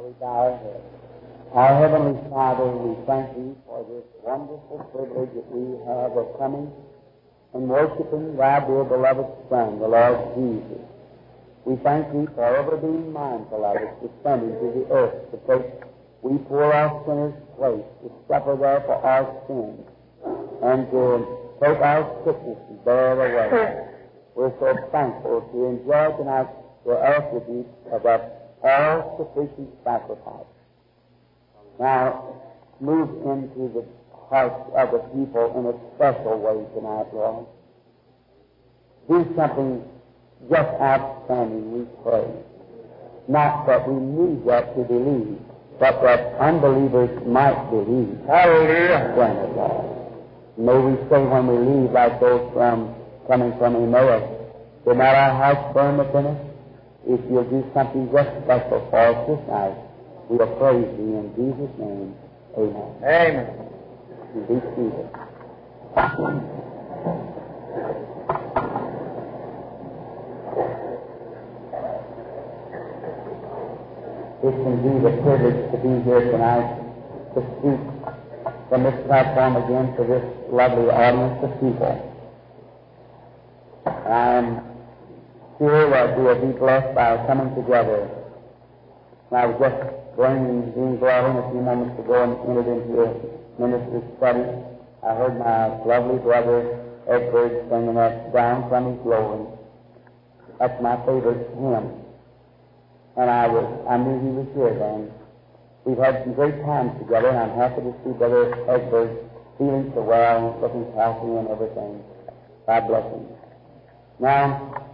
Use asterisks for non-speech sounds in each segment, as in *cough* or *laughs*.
Bow our heads? Our Heavenly Father, we thank Thee for this wonderful privilege that we have of coming and worshiping Thy dear beloved Son, the Lord Jesus. We thank Thee for ever being mindful of us, descending to the earth to take we poor our sinners' place, to suffer there for our sins, and to take our sickness and bear it away. We're so thankful to enjoy tonight the attribute of that all-sufficient sacrifice. Now, move into the hearts of the people in a special way tonight, Lord. Do something just outstanding, we pray. Not that we need that to believe, but that unbelievers might believe. Hallelujah. Grant it, Lord. May we say when we leave, like those from coming from Emmaus, did not our hearts burn within us? If you'll do something just special for us this night, we'll praise thee in Jesus' name. Amen. Amen. You be seated. It's indeed a privilege to be here tonight to speak from this platform again to this lovely audience of people. I'm sure that we will be blessed by coming together. I was just going, being brought in a few moments ago and entered into a minister's study. I heard my lovely brother Ed Bird singing that down from his glory. That's my favorite hymn. And I was, I knew he was here then. We've had some great times together, and I'm happy to see Brother Egbert feeling so well and looking healthy and everything. God bless him. Now,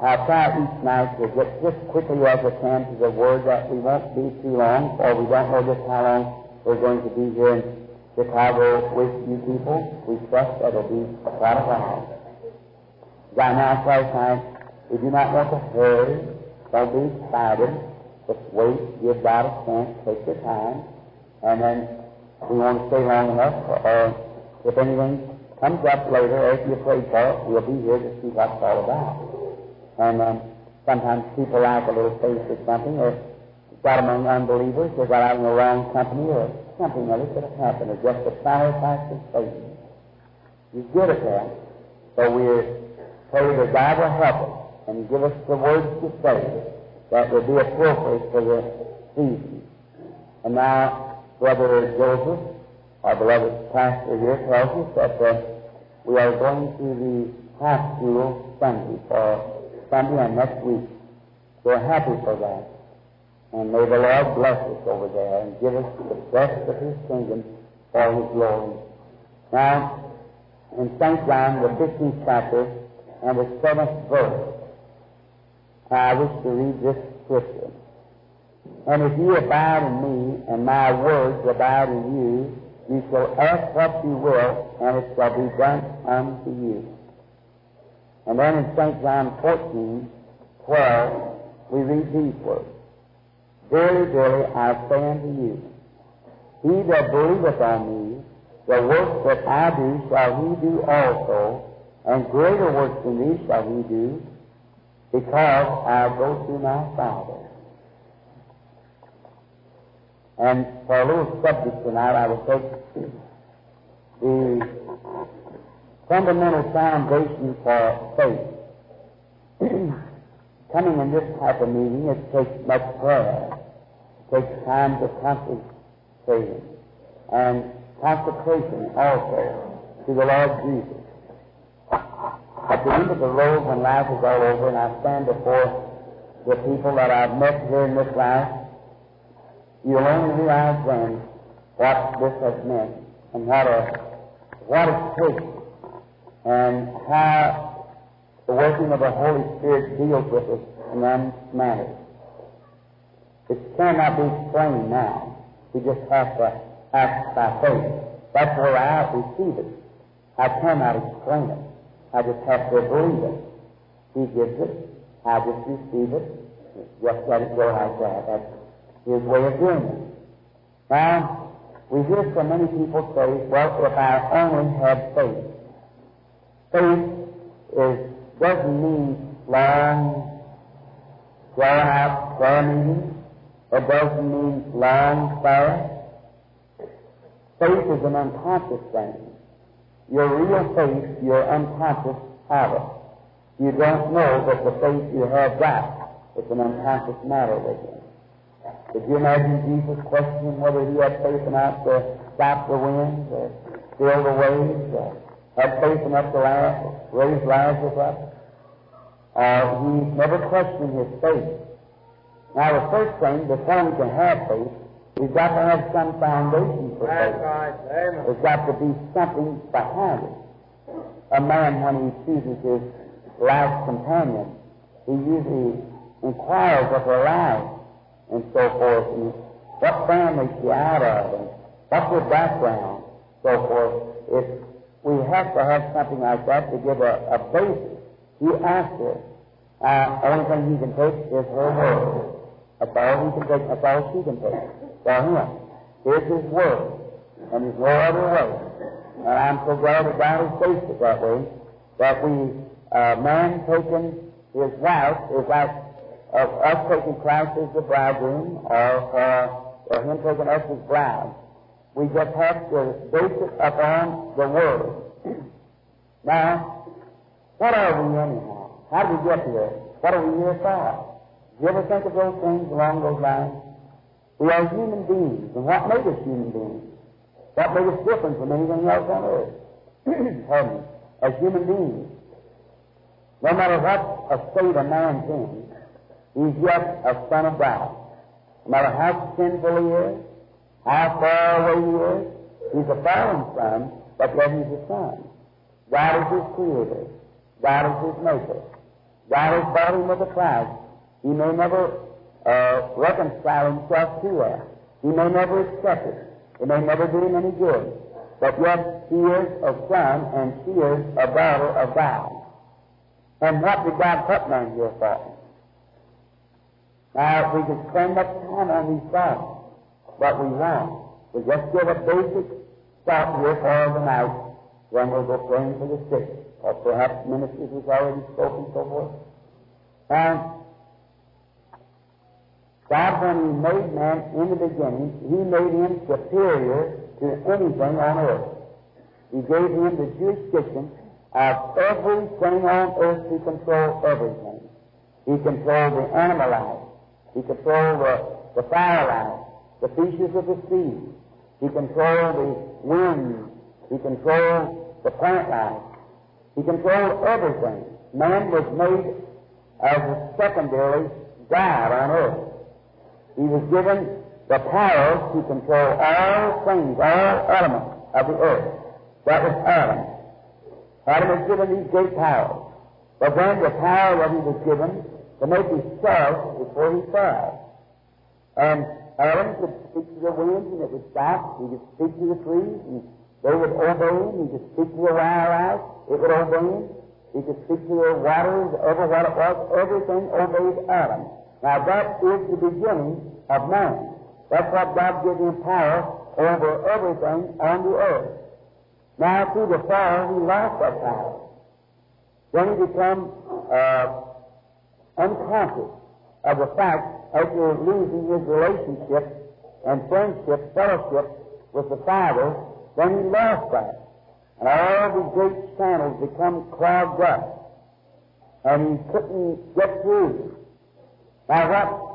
I'll each night to get just quickly as I can to the word that we won't be too long, for we don't know just how long we're going to be here in Chicago with you people. We trust that it'll be a while. As I announced last night, we do not want to hurry. Don't be excited. Just wait, give God a chance, take your time, and then we want to stay long enough. Or if anything comes up later, as you pray for it, we'll be here to see what it's all about. And um, sometimes people like a little face or something, or got among unbelievers, or got out in the wrong company, or something other could have happened, or just a sacrifice of faith. He's good at that. So we pray that God will help us and give us the words to say that will be appropriate for the season. And now, Brother Joseph, our beloved pastor here, tells us that uh, we are going to the high school Sunday for Sunday and next week. We're happy for that. And may the Lord bless us over there and give us the best of His kingdom for His glory. Now, in St. John, the 15th chapter and the 7th verse, I wish to read this scripture. And if you abide in me, and my words abide in you, you shall ask what you will, and it shall be done unto you. And then in St. John 14, 12, we read these words. Verily, verily, I say unto you, he that believeth on me, the works that I do shall he do also, and greater works than these shall he do, because I go to my Father. And for a little subject tonight, I will take the fundamental foundation for faith. *clears throat* Coming in this type of meeting, it takes much prayer. It takes time to concentrate and consecration also to the Lord Jesus. At the end of the road, when life is all over, and I stand before the people that I've met here in this life, you'll only realize then what this has meant and what a what it takes and how the working of the Holy Spirit deals with us in that manner. It cannot be explained now. We just have to act by faith. That's where I receive it. I cannot explain it. I just have to believe it. He gives it. I just receive it. Just let it go like that. That's his way of doing it. Now, we hear so many people say, well, if I only had faith. Faith is, doesn't mean long, drawn out prayer meetings It doesn't mean long, fast. Faith is an unconscious thing. Your real faith, your unconscious habit. You don't know that the faith you have got. It's an unconscious matter with you. Could you imagine Jesus questioning whether he had faith enough to stop the wind, or still the waves, or had faith enough to raise Lazarus up? Uh, he never questioned his faith. Now, the first thing, before we can have faith, we've got to have some foundation for faith. right. Amen. There's got to be something behind it. A man, when he chooses his life companion, he usually inquires of her life and so forth, and what family she out of, and what's her background, so forth. If we have to have something like that to give a, a basis, he asked her. Uh, only thing he can take is her word. That's all he can take. That's all she can take. For him, here's his word, and there's no other way. And I'm so glad that God has faced it that way. That we, uh, man taking his wife is like of us taking Christ as the bridegroom or, uh, or Him taking us as bride. We just have to base it upon the Word. *clears throat* now, what are we anyhow? How did we get here? What are we here for? Do you ever think of those things along those lines? We are human beings, and what made us human beings? What made us different from anything else on earth? *clears throat* Pardon. As human beings, no matter what a state a man's in, he's yet a son of God. No matter how sinful he is, how far away he is, he's a fallen son, but yet he's a son. God is his creator. God is his maker. God has brought him with a Christ. He may never uh, reconcile himself to that. He may never accept it. It may never do him any good. But yet he is a son and she is a daughter of God. And what did God put man here for? Now, we could spend much time on these thoughts, but we won't. We just give a basic thought here for the night, then we'll go praying for the sick, or perhaps ministers has already spoken so forth. And God, when He made man in the beginning, He made him superior to anything on earth. He gave him the jurisdiction of everything on earth to control everything. He controlled the animal life. He controlled the, the fire life, the fishes of the sea. He controlled the wind. He controlled the plant life. He controlled everything. Man was made as a secondary God on earth. He was given the power to control all things, all elements of the earth. That was Adam. Adam was given these great powers. But then the power that he was given to make himself before he fell. And Adam could speak to the winds and it would stop. He could speak to the trees and they would obey him. He could speak to the wildlife. It would obey him. He could speak to the waters, ever what it was. Everything obeyed Adam. Now that is the beginning of man. That's what God gave him power over everything on the earth. Now through the fall, he lost that power. Then he became uh, unconscious of the fact after losing his relationship and friendship, fellowship with the Father, then he lost that. And all the great channels become clogged up. And he couldn't get through. Now what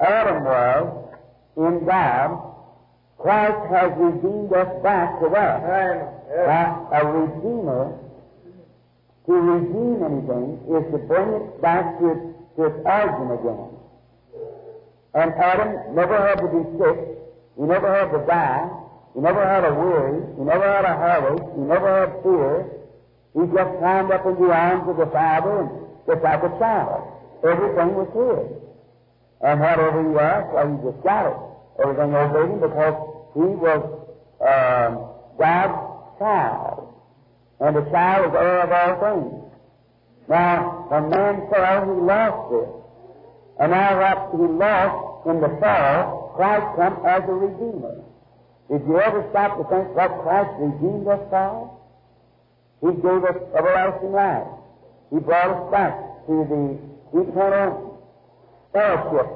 Adam was in God, Christ has redeemed us back to that. Now, a redeemer to redeem anything is to bring it back to its, to its origin again. And Adam never had to be sick. He never had to die. He never had a worry. He never had a heartache. He never had fear. He just climbed up in the arms of the Father and just like a child. Everything was his. And whatever he asked, well, he just got it. Everything obeyed him because he was um, God's child and the child is heir of all things. Now, when man fell, he lost this. And now what he lost in the fall, Christ come as a redeemer. Did you ever stop to think what Christ redeemed us for? He gave us everlasting life. He brought us back to the eternal fellowship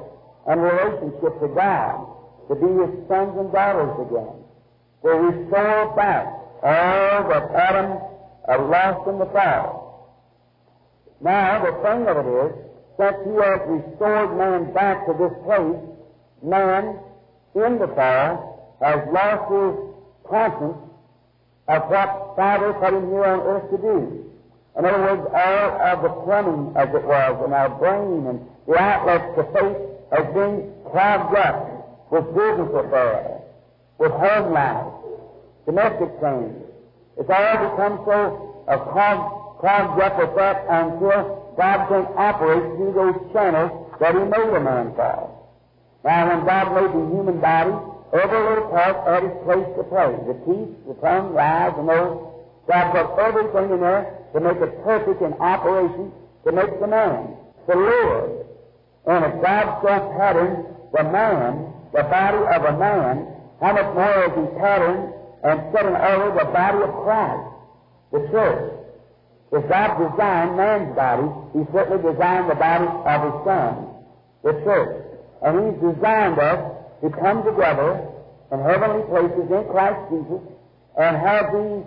and relationship to God, to be His sons and daughters again, to restore back all that Adam uh, lost in the fall. Now, the thing of it is, since you have restored man back to this place, man in the fall has lost his conscience of what Father put him here on earth to do. In other words, all of the plumbing, as it was, in our brain and the outlets to faith has been clogged up with business affairs, with home life, domestic things. It's all become so uh, clogged, clogged up with that until God can operate through those channels that He made a man for. Now, when God made the human body, every little part had its place to play. The teeth, the tongue, the eyes, the nose. God put everything in there to make it perfect in operation to make the man, to live. And if God so patterned the man, the body of a man, how much more is He patterned and set in order the body of Christ, the church? If God designed man's body, He certainly designed the body of His Son, the church. And He's designed us to come together in heavenly places in Christ Jesus and have these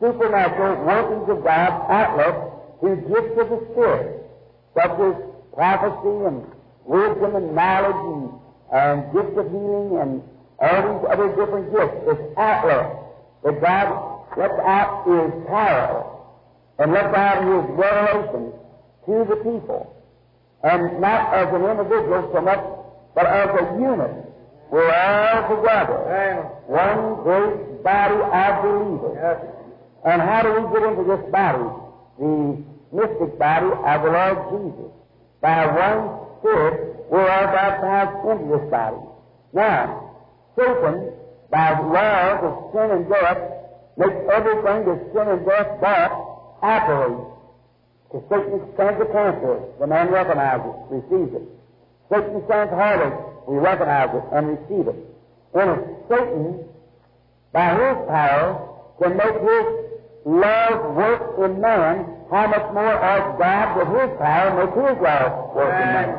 supernatural workings of God outlet through gifts of the Spirit, such as prophecy and wisdom and knowledge and, and gifts of healing and all these other different gifts. It's outlet that God lets out His power and lets out His revelation to the people. And not as an individual so much but as a unit, we're all together. One great body of believers. And how do we get into this body? The mystic body of the Lord Jesus. By one Spirit, we're all baptized into this body. Now, Satan, by the laws of sin and death, makes everything that sin and death but operate. To Satan stands a cancer, the man recognizes, receives it. Satan stands heartache, we recognize it and receive it. And if Satan, by his power, can make his love work in man, how much more ought God with his power make his love work in man?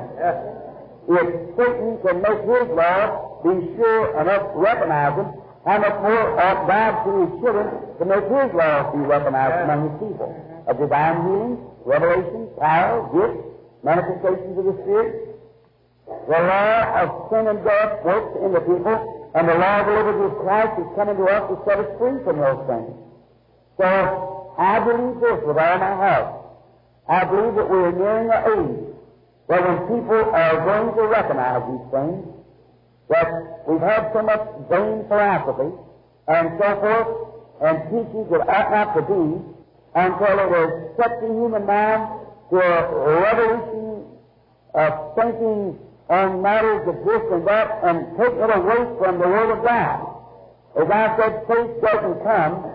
If Satan can make his love be sure enough to recognize him, how much more ought God through his children to make his love be recognized among his people? Of divine healing, revelation, power, gifts, manifestations of the Spirit, the law of sin and death works in the people, and the law of the liberty of Christ is coming to us to set us free from those things. So, I believe this with all my heart. I believe that we are nearing an age where when people are going to recognize these things, that we've had so much vain philosophy and so forth, and teachings that ought not to be, until it has set the human mind to a revolution of thinking on matters of this and that and take it away from the Word of God. As I said, faith doesn't come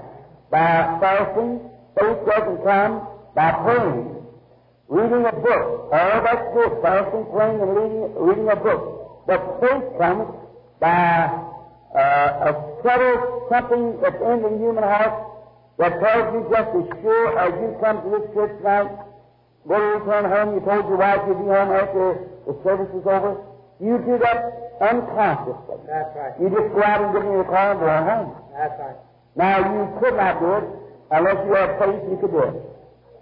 by fasting, faith doesn't come by praying. Reading a book, all that's good, fasting, praying, and reading, reading a book. But faith comes by uh, a subtle something that's in the human heart that tells you just as sure as you come to this church tonight, go to return home, you told your wife you'd be home after the service is over, you do that unconsciously. That's right. You just go out and get in your car and go home. That's right. Now, you could not do it unless you had faith you could do it.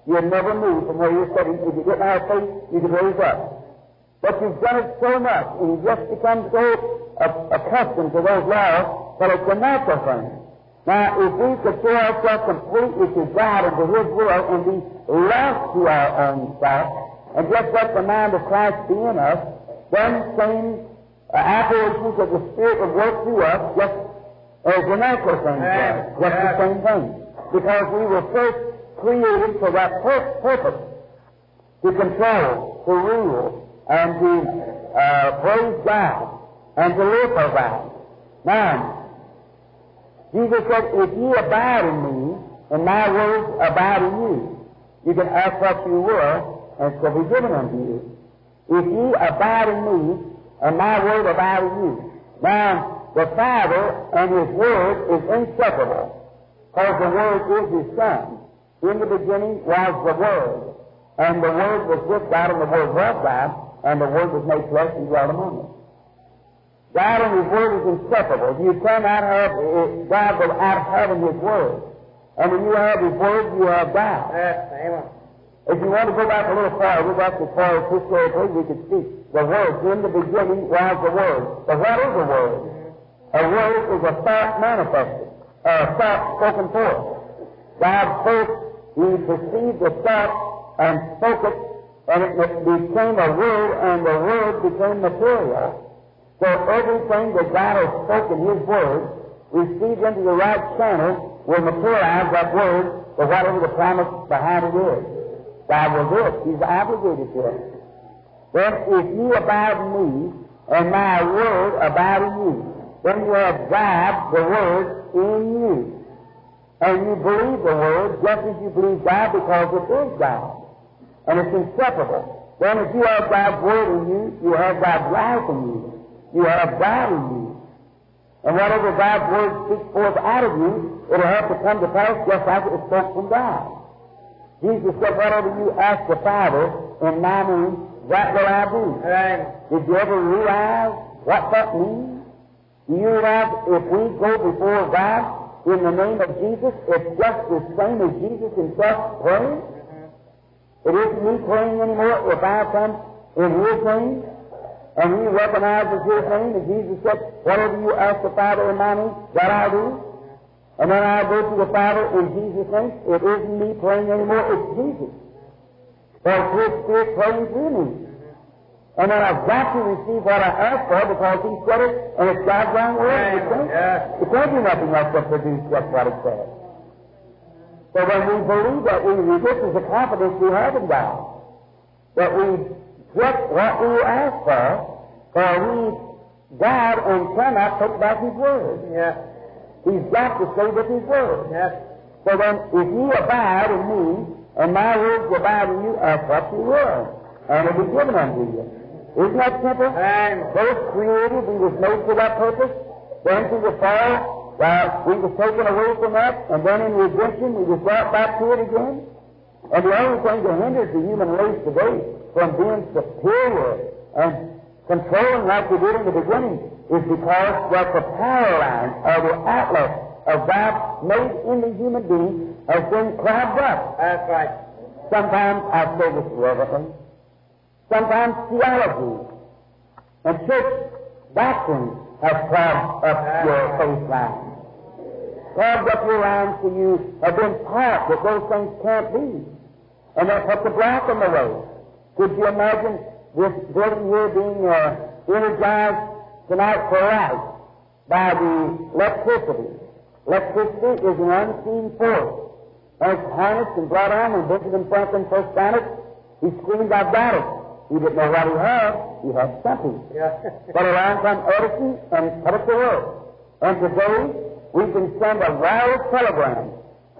You'd never move from where you're sitting. If you didn't have faith, you could raise up. But you've done it so much, and you've just become so accustomed to those laws that it's a natural thing. Now, if we could throw ourselves completely to God and to His will and be left to our own self, and just let the mind of Christ be in us, then same uh, operations of the Spirit would work through us just as the natural thing does. Just the same thing. Because we were first created for that pur- purpose to control, to rule, and to uh, praise God, and to live for God. Now, Jesus said, If you abide in me, and my words abide in you, you can ask what you will, and it shall be given unto you. If you abide in me, and my word abide in you. Now, the Father and His Word is inseparable, because the Word is His Son. In the beginning was the Word, and the Word was with God, and the Word was God, and the Word was made flesh and dwelt among us. God and His Word is inseparable. If you cannot have uh, God without having His Word. And when you have His Word, you have God. Yes, amen. If you want to go back a little farther, back as far as historically we could speak. The Word, in the beginning was the Word. But what is a Word? A Word is a thought manifested, a thought spoken forth. God first, He perceived the thought and spoke it, and it became a word, and the word became material. So everything that God has spoken, His Word, received into the right channel, will materialize that Word for whatever the promise behind it is. God will do it. He's obligated to it. Then if you abide in me, and my Word abide in you, then you abide the Word, in you. And you believe the Word just as you believe God because it is God. And it's inseparable. Then if you have God's Word in you, you have God's life in you. You have God in you. And whatever God's Word speaks forth out of you, it'll have to come to pass just like it was spoke from God. Jesus said, whatever you ask the Father in my name, that will I do. Amen. Did you ever realize what that means? Do you realize if we go before God in the name of Jesus, it's just the same as Jesus himself praying? It isn't me praying anymore if I come in His name and He recognizes His name, and Jesus said, Whatever you ask the Father in my name, that I do. And then I go to the Father in Jesus' name. It isn't me praying anymore, it's Jesus. It's His Spirit praying through me. And then I've got to receive what I ask for because He said it, and it's God's own word. It can't, Yeah. it can't do nothing else but produce just what it says. So when we believe that, we, this is the confidence we have in God. That we get what we ask for, for we, God and cannot take back His word. Yes. He's got to stay with His word. Yes. So then, if you abide in me, and my words abide in you, ask what you will, and it will be given unto you. Isn't that simple? And First created, He was made for that purpose. Then through the fall, well, we was taken away from that, and then in redemption, we was brought back to it again. And the only thing that hinders the human race today from being superior and controlling like we did in the beginning is because that the power line or the outlet of God made in the human being has been clogged up. That's right. Sometimes I say this reverently. Sometimes theology and church doctrine has clogged up your ah. coastline. Clogged up your lines so you have been taught that those things can't be. And that puts a block in the way. Could you imagine this building here being uh, energized tonight for life by the electricity? Electricity is an unseen force. And it's harnessed and brought on when Benjamin Franklin first found it. He screamed, I've got it. He didn't know what he had. He had something. Yeah. But around from Edison and put it to work. And today, we can send a wireless telegram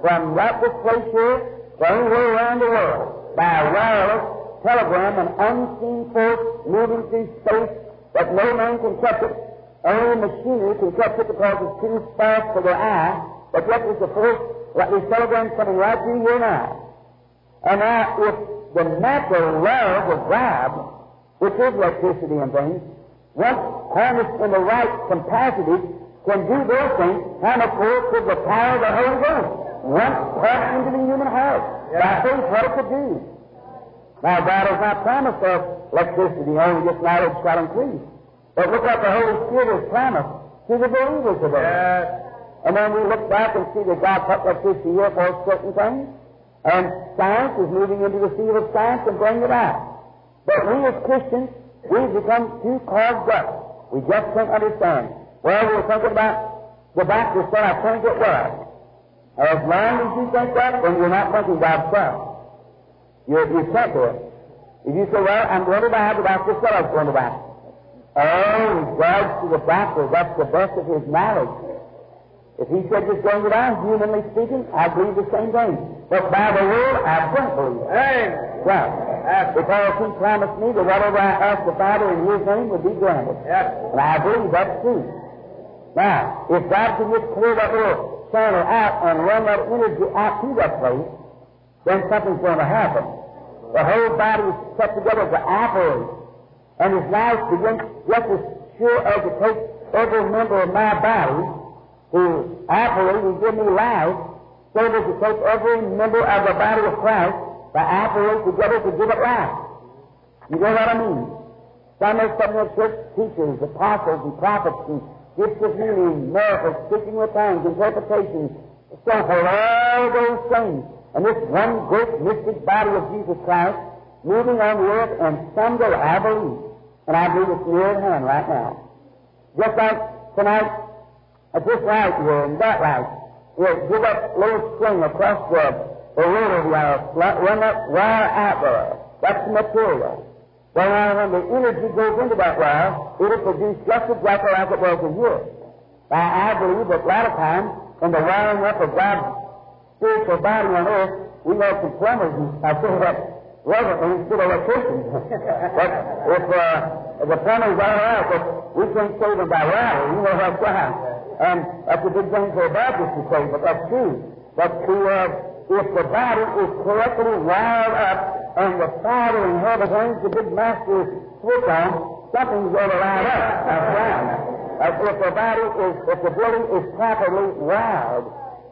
from this place here to anywhere around the world by a wireless telegram, an unseen force moving through space that no man can touch it. Only machinery can catch it because it's too fast for the eye. But yet there's a force, like this telegram coming right through here now. And now, if the natural love of God, which is electricity and things, once harnessed in the right capacity, can do those things, how much more could the power of the Holy Ghost once put into the human heart? By faith, what it could do. Now, God has not promised us electricity, only just knowledge shall increase. But look what the Holy Spirit has promised to the believers today. Yes. And then we look back and see that God put electricity here for certain things. And science is moving into the field of science and bringing it out. But we as Christians, we've become too clogged up. We just can't understand. Well, we're thinking about the doctor said I can't get well. As long as you think that, then you're not thinking about self. You're, you're it. If you say, well, I'm going to die, the said I was going to die. Oh, regards to the doctor, that's the best of his knowledge. If he said just going to die, humanly speaking, I believe the same thing. But by the word, I don't believe it. Amen. Well, because he promised me that whatever I ask the Father in his name would be granted. Yes. And I believe that's true. Now, if God can just clear that little channel out and run that energy out to that place, then something's going to happen. The whole body is set together to operate. And his life begins just as sure as it takes every member of my body to operate and give me life, so does it take every member of the body of Christ to operate together to give it life. You know what I mean? Some of some of the church teachers, apostles, and prophets, and gifts of oh healing, miracles, speaking with tongues, interpretations, so forth, all those things. And this one great mystic body of Jesus Christ moving on the earth, and someday I believe, and I believe it's near at hand right now. Just like tonight, at this light here and that light, we'll give that little string across the, the road of wire, run that wire out there. That's the material. Now, when the energy goes into that wire, it'll produce just exactly like it was in here. Now, I believe that a lot of times, in the wiring up of God's spiritual body on earth, we have some plumbers, and I say that reverently instead of electricians. *laughs* but if uh, the plumbers are out, but we can't save them by wiring, you know that's right. And that's a big thing for a Baptist to say, but that's true. But to, uh, if the body is correctly wired up and the Father in heaven hangs the big master is switch on, something's going to light up. That's right. If the body is, if the building is properly wired,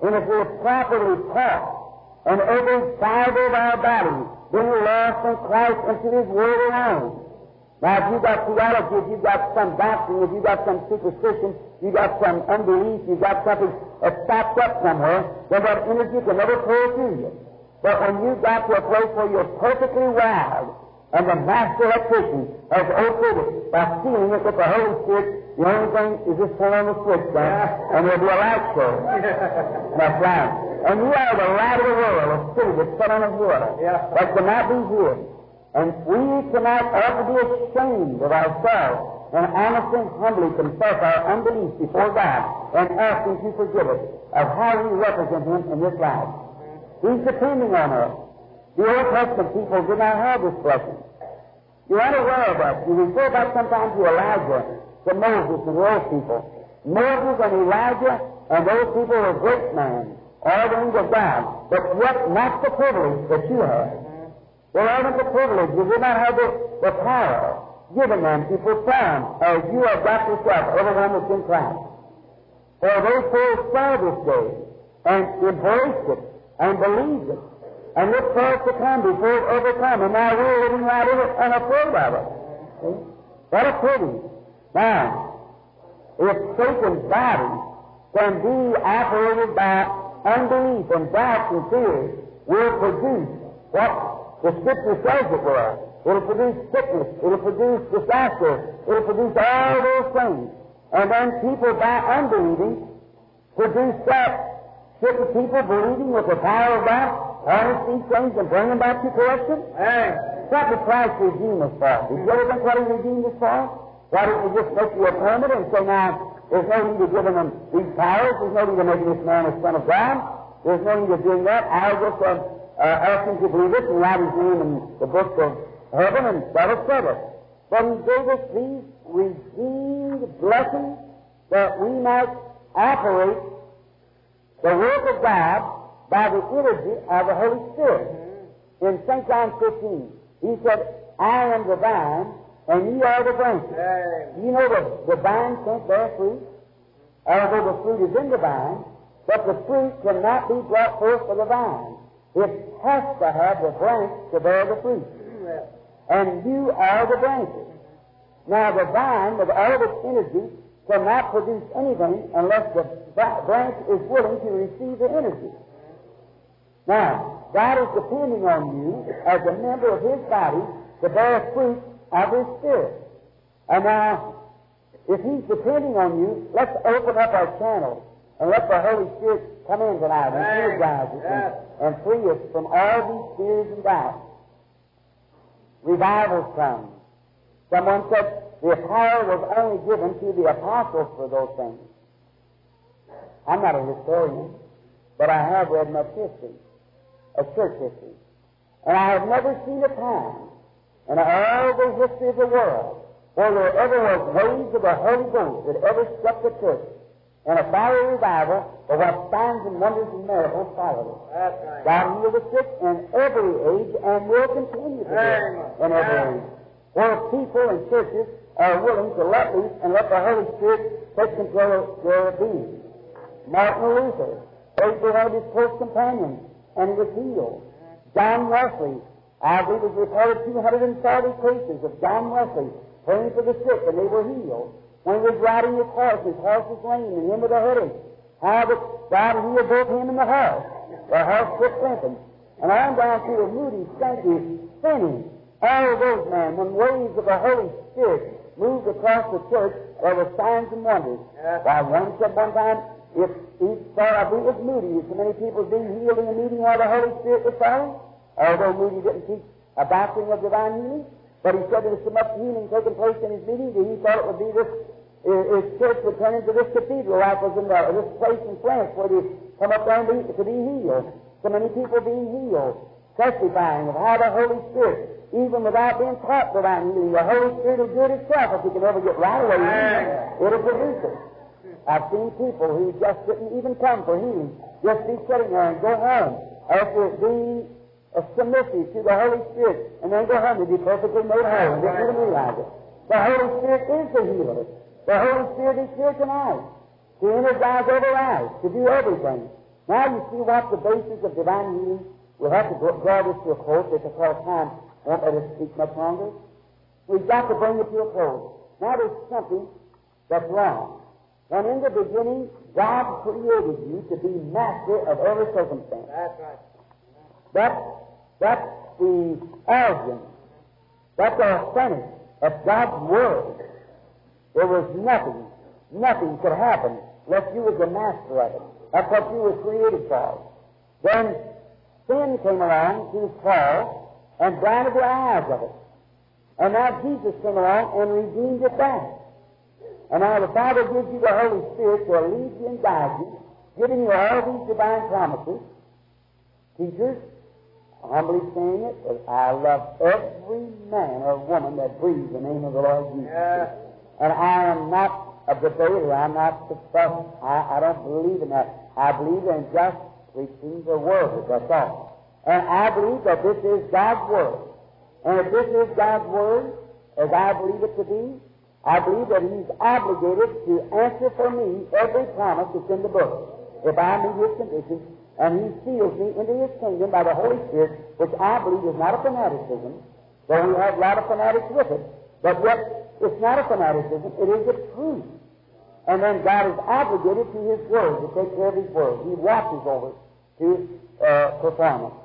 and if we're properly taught, and every fiber of our body being lost in Christ into His Word alone. Now, if you've got theology, if you've got some doctrine, if you've got some superstition, you've got some unbelief, you've got something that's stopped up somewhere, then that energy can never flow through you. But when you got to a place where you're perfectly wild, and the master electrician has opened it by sealing it with the Holy Spirit, the only thing is just turn on the switch, then, and there'll be a light show. *laughs* That's right. And you are the light of the world, a city that's set on a hill Yeah. that cannot be hid. And we cannot to be ashamed of ourselves and honestly and humbly confess our unbelief before God and ask Him to forgive us of how we represent Him in this life. He's depending on us. The Old Testament people did not have this blessing. You're unaware of us. You refer back sometimes to Elijah, to Moses, and those people. Moses and Elijah and those people were great men, ordained of God, but yet not the privilege that you have. They haven't the privilege. You did not have the, the power given them to perform as you have got yourself, everyone that's in Christ. For they first saw this day and embraced it and believed it and looked for it to come before it ever come. And now we're living right in it unafraid of it. What a pity. Now, if Satan's body can be operated by unbelief and doubt and fear, will produce what the Scripture says it will. It'll produce sickness. It'll produce disaster. It'll produce all those things. And then people by unbelieving produce that. Shouldn't people believing with the power of God harness these things and bring them back to correction? Hey. What did Christ redeem us for? Did you ever think what He redeemed us for? Why didn't He just make you a permit and say, now, there's no need of giving them these powers. There's no need to making this man a son of God. There's no need of doing that. I'll just uh, uh, ask him to believe it and write his name in the book of heaven and settle it. But He gave us these redeemed blessings that we might operate the work of God by the energy of the Holy Spirit. Mm-hmm. In St. John 15, he said, I am the vine, and ye are the branches. You know that the vine can't bear fruit, although the fruit is in the vine, but the fruit cannot be brought forth for the vine. It has to have the branch to bear the fruit. Mm-hmm. And you are the branches. Now, the vine, with all of its energy, cannot produce anything unless the branch is willing to receive the energy. Now, God is depending on you as a member of His body to bear fruit of His Spirit. And now, if He's depending on you, let's open up our channels and let the Holy Spirit come in tonight and energize us and, and free us from all these fears and doubts. Revivals come. Someone said the power was only given to the apostles for those things. I'm not a historian, but I have read much history, a church history. And I have never seen a time in all the history of the world where there ever was waves of the Holy Ghost that ever struck the church in a fiery revival, but what signs and wonders and miracles followed it. That's right. God healed the sick in every age and will continue to do it in every Amen. age. Where people and churches are willing to let loose and let the Holy Spirit take control of their being. Martin Luther prayed for one of his close companions, and he was healed. John Wesley, I believe was reported 240 cases of John Wesley praying for the sick, and they were healed. When he was riding his horse, his horse was lame, and him with a headache. How that God healed both him and the horse. The horse was strengthened. And on down to the Moody, Sankey, Finney, all those men, when waves of the Holy Spirit moved across the church, there were signs and wonders. Yes. Why, one said one time, if each saw, I believe it was Moody, so many people being healed in the meeting while the Holy Spirit was falling, although Moody didn't teach a doctrine of divine healing, but he said there was so much healing taking place in his meeting that he thought it would be this, his church would turn into this cathedral like was in the, this place in France where they come up there and be, to be healed. So many people being healed, testifying of how the Holy Spirit, even without being taught divine healing, the Holy Spirit will do it itself if he can ever get right away. It'll produce it. I've seen people who just didn't even come for healing, just be sitting there and go home after being submissive to the Holy Spirit, and then go home and be perfectly made whole and didn't realize it. The Holy Spirit is the healer. The Holy Spirit is here tonight to energize every life, to do everything. Now you see what the basis of divine healing. We'll have to draw this to a close because our time won't let us speak much longer. We've got to bring it to a close. Now there's something that's wrong. When in the beginning God created you to be master of every circumstance. That's right. That's, that's the origin. That's the authentic of God's Word. There was nothing, nothing could happen unless you was the master of it. That's what you were created for. Then sin came along through fall and blinded the eyes of it. And now Jesus came along and redeemed it back. And now the Father gives you the Holy Spirit to lead you and guide you, giving you all these divine promises. Teachers, humbly saying it, I love every man or woman that breathes the name of the Lord Jesus. Yeah. And I am not a debater. I'm not successful. I, I don't believe in that. I believe in just preaching the Word. That's all. And I believe that this is God's Word. And if this is God's Word, as I believe it to be, I believe that He's obligated to answer for me every promise that's in the book. If I meet His conditions, and He seals me into His kingdom by the Holy Spirit, which I believe is not a fanaticism, though we have a lot of fanatics with it, but yet it's not a fanaticism, it is a truth. And then God is obligated to His Word to take care of His Word. He watches over to uh, perform it.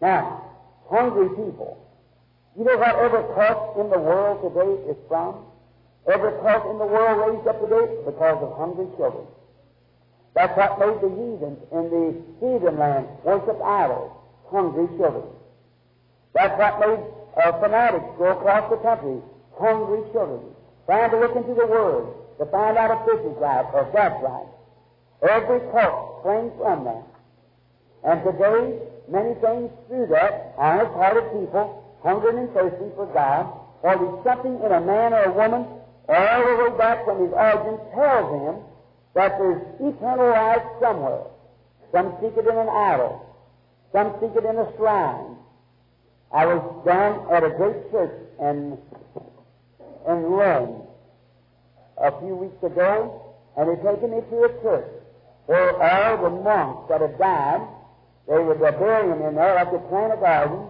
Now, hungry people. You know what every cult in the world today is from? Every cult in the world raised up today because of hungry children. That's what made the heathens in the heathen land worship idols, hungry children. That's what made uh, fanatics go across the country, hungry children, trying to look into the Word to find out if this is right or that's right. Every cult springs from that. And today, many things through that, honest-hearted people, hungering and thirsting for God, or there's something in a man or a woman, all the way back from his origin, tells him that there's eternal life somewhere. Some seek it in an idol. Some seek it in a shrine. I was down at a great church in, in Rome a few weeks ago, and they taken me to a church where all the monks that had died, they would uh, bury them in there like they plant a garden,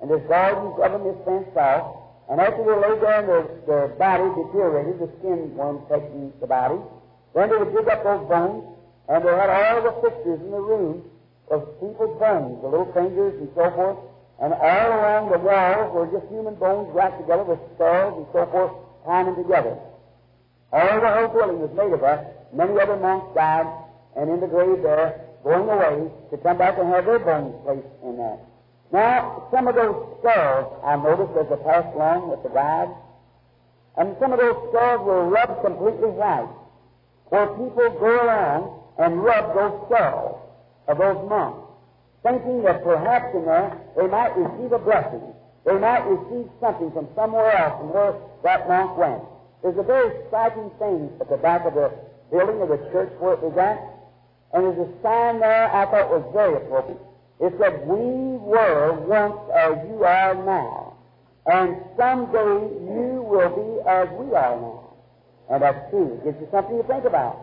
and there's gardens of them is fenced off, and after they lay down their, their body deteriorated, the skin worms taking the body, then they would dig up those bones, and they had all the fixtures in the room of people's bones, the little fingers and so forth, and all along the walls were just human bones wrapped together with skulls and so forth, them together. All the whole building was made of that. Many other monks died, and in the grave there, going away to come back and have their bones placed in there. Now, some of those skulls I noticed as I passed along with the guide, and some of those skulls were rubbed completely white, where people go around and rub those skulls of those monks, thinking that perhaps in there they might receive a blessing. They might receive something from somewhere else from where that monk went. There's a very striking thing at the back of the building of the church where it was at, and there's a sign there I thought was very appropriate. It said, We were once as you are now. And someday you will be as we are now. And that's true. It gives you something to think about.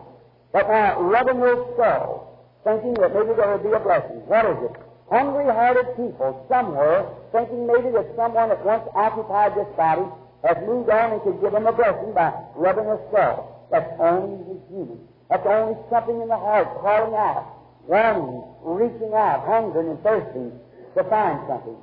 But now, loving your skull, thinking that maybe there will be a blessing. What is it? Hungry-hearted people somewhere thinking maybe that someone that once occupied this body has moved on and could give them a blessing by rubbing a skull. That's only human. That's only something in the heart calling out, wanting, reaching out, hungering and thirsting to find something.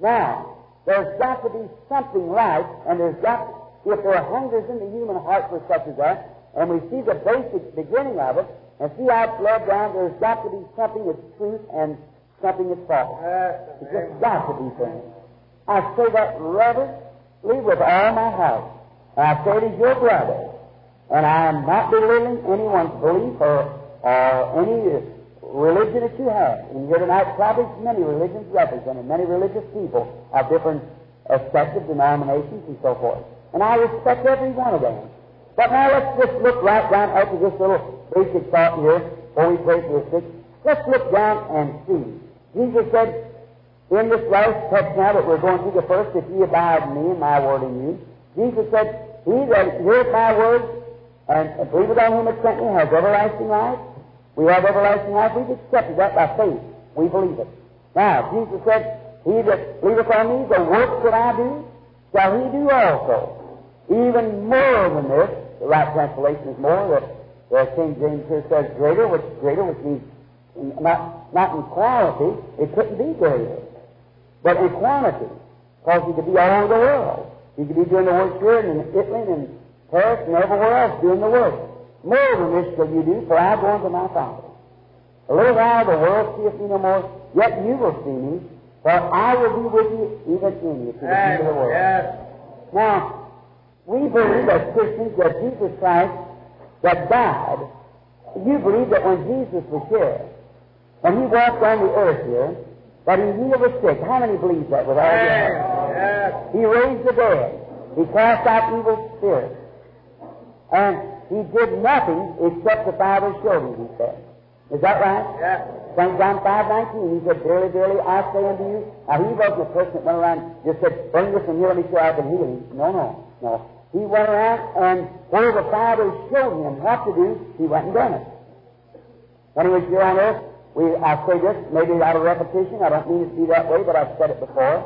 Now, there's got to be something right, and there's got, if there are hungers in the human heart for such as that, and we see the basic beginning of it, and it's led down, there's got to be something that's truth and something that's false. It's just got to be things. I say that reverently with all my heart. And I say it as your brother. And I am not belittling anyone's belief or, or any religion that you have. And here tonight, probably many religions represented, many religious people of different aspects of denominations and so forth. And I respect every one of them. But now let's just look right down out to this little basic thought here before we pray for the sick. Let's look down and see. Jesus said, in this last text now that we're going through the first, if ye abide in me and my word in you, Jesus said, He that heareth my word and believeth on him that sent me has everlasting life, we have everlasting life. We've accepted that by faith. We believe it. Now, Jesus said, He that believeth on me, the works that I do, shall he do also. Even more than this, the right translation is more, that the King James here says greater, which greater, which means not, not in quality, it couldn't be greater, but in quantity, because he could be all over the world. He could be doing the work here and in Italy and in Paris and everywhere else doing the work. More than this shall you do, for I go unto my Father. A little while the world seeth me no more, yet you will see me, for I will be with you even in you to the end of the world. Yes. Now, we believe as Christians that Jesus Christ that died, you believe that when Jesus was here, when he walked on the earth here, that he healed the sick. How many believe that with all your heart? Yes. He raised the dead. He cast out evil spirits. And he did nothing except the Father showed him, he said. Is that right? Yes. St. John 5 19, he said, Verily, verily, I say unto you. Now, he wasn't a person that went around and just said, Bring this and heal me so I can heal him. No, no, no. He went around and where the fathers showed him what to do, he went and done it. When he was here on earth, we, I say this, maybe out of repetition, I don't mean it to be that way, but I've said it before.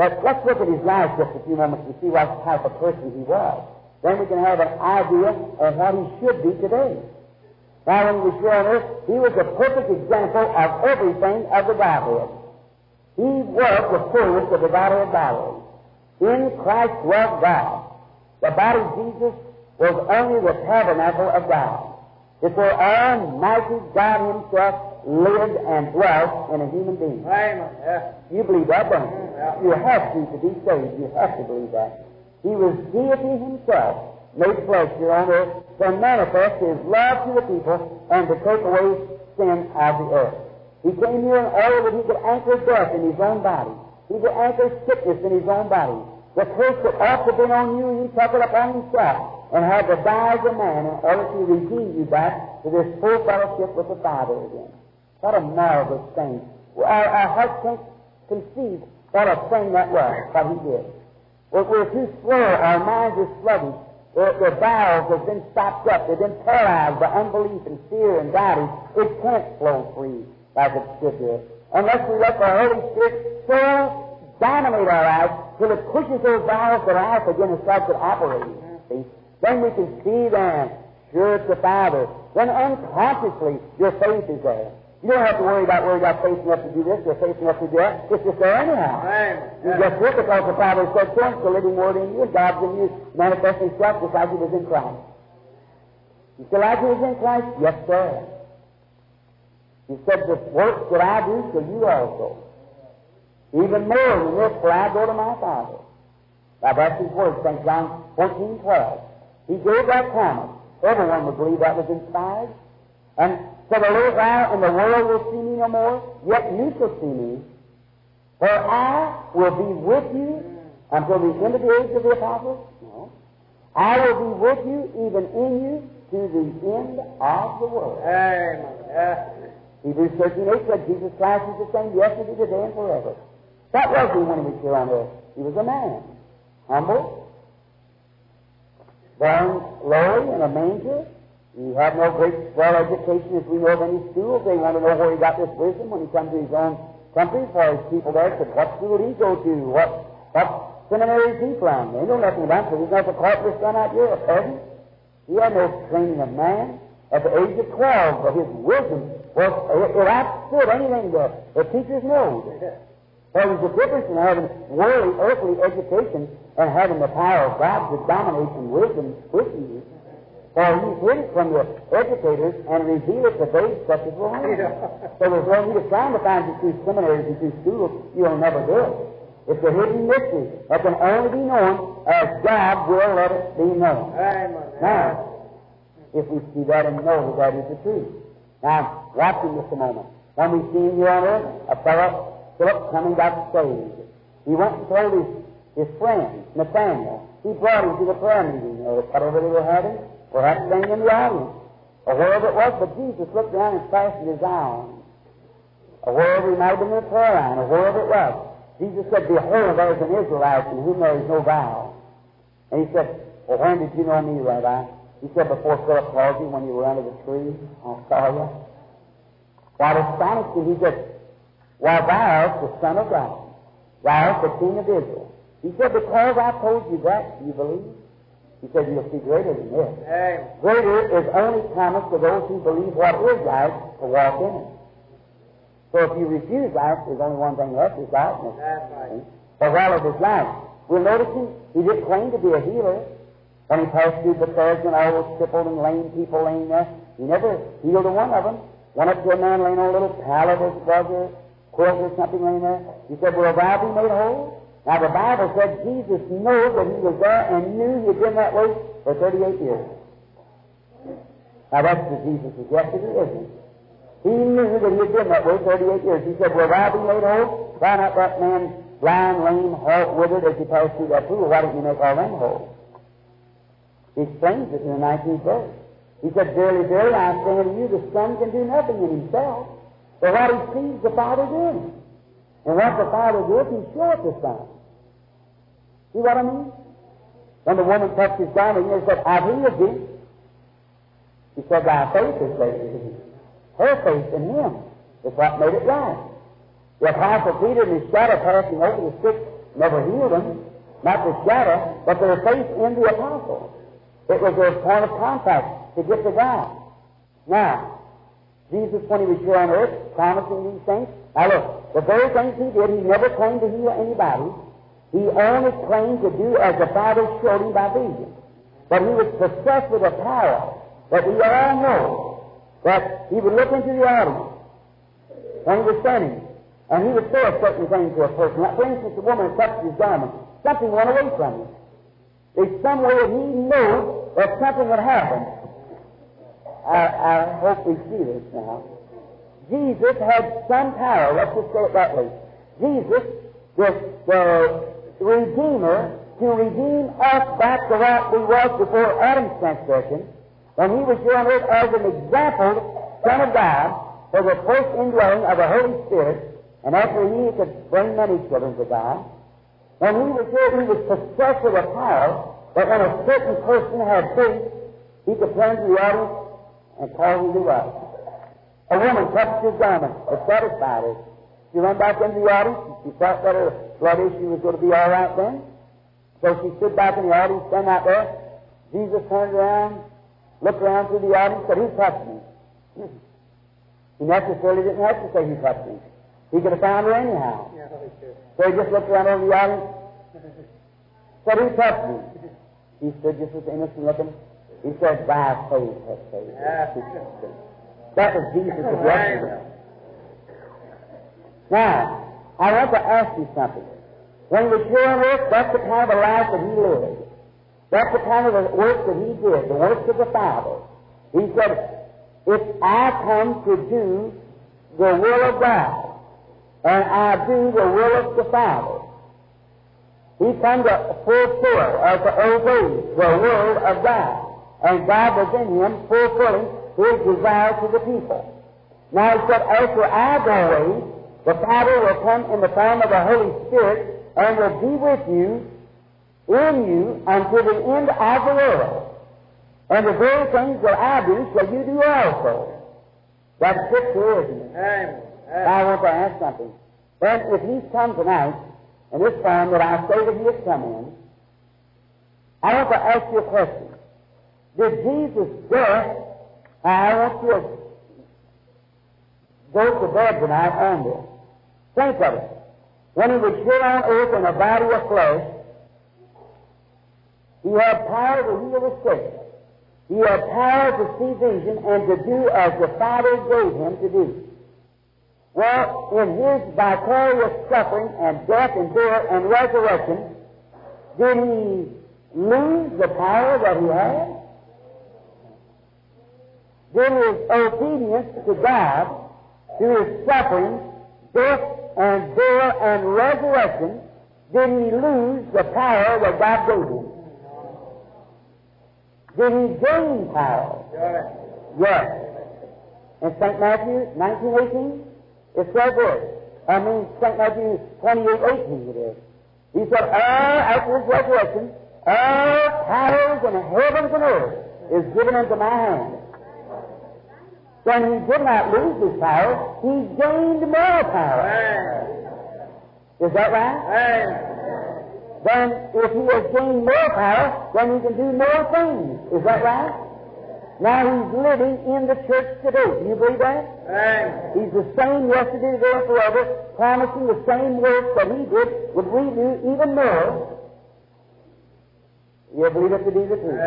But let's look at his life just a few moments to see what type of person he was. Then we can have an idea of what he should be today. Now, when he was here on earth, he was a perfect example of everything of the Godhead. He was the fullness of the Godhead bodily. In Christ dwelt God. The body of Jesus was only the tabernacle of God. It's where Almighty God Himself lived and dwelt in a human being. Amen. You believe that, don't you? Yeah. You have to to be saved. You have to believe that. He was deity Himself, made flesh here on earth, to manifest His love to the people and to take away sin out of the earth. He came here in order that He could anchor death in His own body. He could anchor sickness in His own body. The curse that ought to have been on you, He took it upon Himself and had to die as a man in order to redeem you back to this full fellowship with the Father again. What a marvelous thing. Our, our hearts can't conceive what a thing that was, what He did. We're, we're too slow. Our minds are sluggish. Their, bowels have been stopped up. They've been paralyzed by unbelief and fear and doubting. It can't flow free like it should do. Unless we let the Holy Spirit so dominate our lives till it pushes those bowels to life again and starts operating. See? Then we can see then, sure it's the Father. Then unconsciously your faith is there. You don't have to worry about where you got faith enough to do this or faith enough to do that. It's just there anyhow. Amen. You just look because the Father said so. It's the living word in you, and God's in you, manifesting Himself just like He was in Christ. You still like He was in Christ? Yes, sir. He said, The works that I do shall you also. Even more than this, for I go to my Father. Now that's His word, St. John 14, 12. He gave that promise. Everyone would believe that was inspired. And said, the little while, and the world will see me no more, yet you shall see me. For I will be with you until the end of the age of the apostles? No. I will be with you, even in you, to the end of the world. Amen. Hebrews 13, 8 said Jesus Christ is the same yesterday, today, and forever. That was he when he was here on earth. He was a man, humble, born lowly in a manger. He had no great swell education as we know of any schools. They want to know where he got this wisdom when he comes to his own country, for his people there said, What school did he go to? What, what seminary is he from? They know nothing about him, so he's not the carpenter's son out here, a peasant. He had no training of man. At the age of 12, but his wisdom was, it, it outstood anything the, the teachers know. There was a difference in having worldly, earthly education and having the power of God to dominate in wisdom with you. For he hid it from the educators and revealed it to babes such as were So there's no need of trying to find it through seminaries and through schools. You'll never do it. It's a hidden mystery that can only be known as God will let it be known. Amen. Now, if we see that and know that that is the truth. Now, watch him just a moment. When we see him here on earth, a fellow, Philip, coming got saved. He went and told his, his friend, Nathaniel. He brought him to the prayer meeting, or whatever they were having, perhaps staying in the audience, or wherever it was, but Jesus looked down and fastened his eye on. Or wherever he might have been in the prayer line, or wherever it was. Jesus said, Behold, there is an Israelite in whom there is no vow. And he said, Well, when did you know me, Rabbi? He said, before Philip called you when you were under the tree, saw you. What astonished him, he said, Why, thou art the Son of God. Thou art the King of Israel. He said, Because I told you that, you believe? He said, You'll see greater than this. Amen. Greater is only promised to those who believe what is right to walk in it. So if you refuse life, there's only one thing left is darkness. That's right. For while it is life. We're noticing he didn't claim to be a healer. When he passed through Bethesda and all those crippled and lame people laying there, he never healed a one of them. Went up to a man laying on a little pallet as it was quilt or something there. He said, Will thou be made whole? Now the Bible said Jesus knew that he was there and knew he'd been that way for 38 years. Now that's the Jesus yesterday, isn't it? He knew that he had been that way 38 years. He said, Will thou be made whole? Why not that man blind, lame, halt, withered as he passed through that pool? Why didn't you make all them whole? He explains it in the 19th verse. He said, Verily, verily, I say unto you, the Son can do nothing in himself, but what he sees the Father doing. And what the Father does, he showeth the Son. See what I mean? When the woman touched his garment, he said, I've healed thee. He said, Thy faith made thee. Her faith in him is what made it right. The Apostle Peter and his shadow passing over the sick never healed them. Not the shadow, but their faith in the apostle. It was their point of contact to get to God. Now, Jesus, when he was here on earth, promising these things, now look, the very things he did, he never claimed to heal anybody. He only claimed to do as the Father showed him by vision. But he was possessed with a power that we all know that he would look into the audience when he was standing, and he would say a certain thing to a person. Like, for instance, a woman touched his garment. Something went away from him. There's some way that he knew that something would happen. I, I hope we see this now. Jesus had some power, let's just say it that way. Jesus, the, the Redeemer, to redeem us back to what we was before Adam's transgression, when he was here on earth as an example, Son of God, for the first indwelling of the Holy Spirit, and after he could bring many children to God, when he was here, he was possessed with a power that when a certain person had faith, he could turn to the audience and call who he was. A woman touched his garment, it satisfied her. She went back into the audience, she felt that her blood issue was going to be all right then. So she stood back in the audience, stand out there. Jesus turned around, looked around through the audience, said, Who touched me? He necessarily didn't have to say who touched me. He could have found her anyhow. Yeah. So he just looked around over the audience, said, Who touched me? He stood just as innocent looking. He said, Thy faith has saved thee. That was Jesus yesterday. Now, I want to ask you something. When he was here on earth, that's the kind of a life that he lived. That's the kind of the work that he did, the works of the Father. He said, if I come to do the will of God, and I do the will of the Father, he come to fulfill or to obey the will of God. And God was in him fulfilling his desire to the people. Now he said, after I go away, the Father will come in the form of the Holy Spirit and will be with you, in you, until the end of the world. And the very things that I do shall you do also. That's scripture, isn't it? Amen. I want to ask something. Then, if he's come tonight, in this form that I say that he has come in, I want to ask you a question. Did Jesus' death, I want you to go to bed tonight on this. Think of it. When he was here on earth in a body of flesh, he had power to heal the sick. He had power to see vision and to do as the Father gave him to do. Well, in his vicarious suffering and death and burial and resurrection, did he lose the power that he had? Did his obedience to God, through his suffering, death and burial and resurrection, did he lose the power that God gave him? Did he gain power? Yes. In St. Matthew 1918, it says this. I mean, St. Matthew 28:18 it is. He said, all, after his resurrection, all powers in the heavens and earth is given into my hand. When he did not lose his power, he gained more power. Is that right? Then, if he has gained more power, then he can do more things. Is that right? Now he's living in the church today. Do you believe that? He's the same yesterday, today, and forever, promising the same work that he did, would we do even more. You believe it to be the truth?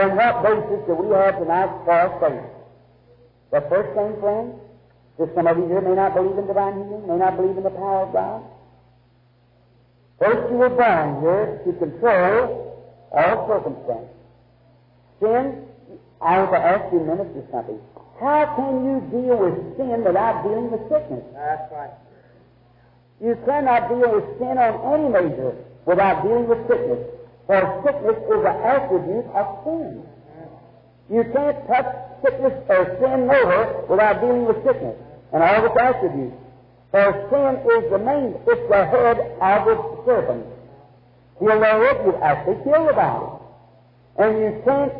Then what basis do we have tonight for our faith? The first thing, friends, that some of you here may not believe in divine healing, may not believe in the power of God. First, you were born here to control all circumstances. Sin, I want to ask you, a minister, something. How can you deal with sin without dealing with sickness? That's right. You cannot deal with sin on any measure without dealing with sickness. For sickness is an attribute of sin. Mm-hmm. You can't touch sickness or sin over without dealing with sickness and all its attributes. For sin is the main, it's the head of the serpent. He'll know it, you actually kill the body. And you can't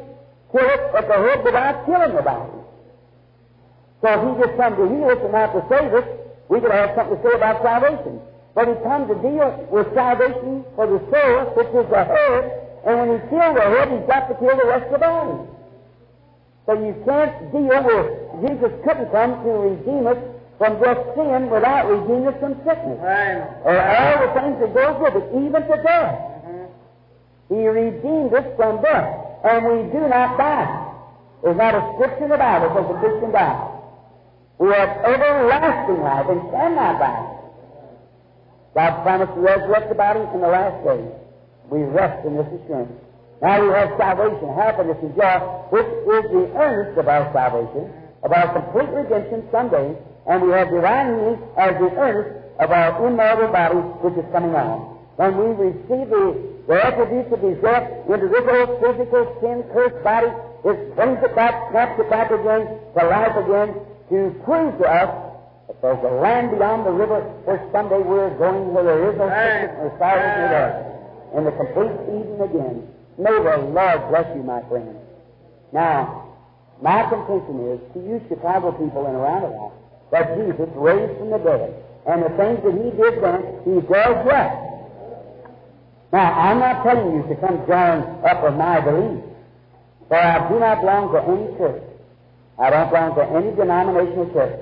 kill it at the head without killing the body. So if he just comes to heal us and not to save us, we could have something to say about salvation. But he comes to deal with salvation for the soul, which is the head, and when he kills the head, he's got to kill the rest of the body. So you can't deal with, Jesus couldn't come to redeem us from just sin without redeeming us from sickness. Or all the things that goes with it, even to death. Mm-hmm. He redeemed us from death, and we do not die. There's not a scripture in the Bible that says the Christian dies. We have everlasting life and cannot die. God promised to resurrect the body in the last days. We rest in this assurance. Now we have salvation, happiness, and joy, which is the earnest of our salvation, of our complete redemption someday, and we have divine healing as the earnest of our immortal body, which is coming on. When we receive the, the attributes of his death into this old physical sin-cursed body, it brings it back, snaps it back again to life again, to prove to us that there's a land beyond the river where someday we're going where there is no sickness or sorrow in the complete Eden again. May the Lord bless you, my friend. Now, my contention is to you Chicago people in a roundabout that Jesus raised from the dead, and the things that He did then, He does yet. Now, I'm not telling you to come join up with my belief, for I do not belong to any church. I don't belong to any denominational church.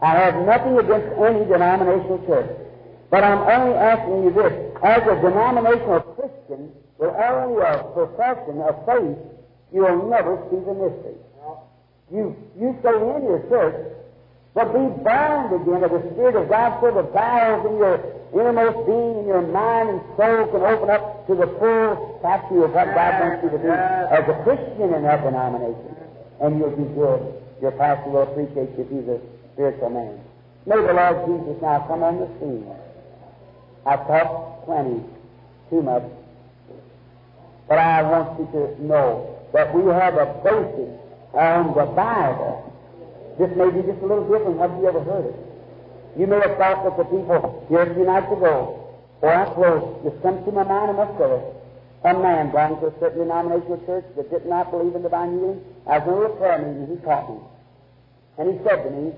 I have nothing against any denominational church. But I'm only asking you this. As a denominational Christian, with only a profession of faith, you'll never see the mystery. You, you stay in your church, but be bound again of the Spirit of God so the bowels in your innermost being, in your mind and soul can open up to the full statue of what God wants you to be as a Christian in that denomination. And you'll be good. Your pastor will appreciate you if he's a spiritual man. May the Lord Jesus now come on the scene. I've talked plenty, too much. But I want you to know that we have a basis on the Bible. This may be just a little different. Have you ever heard it? You may have thought that the people here a few nights ago Before I close, just come to my mind, I must say it. A man belonging to a certain denominational church that did not believe in divine healing, I was in a prayer meeting, he taught me. And he said to me,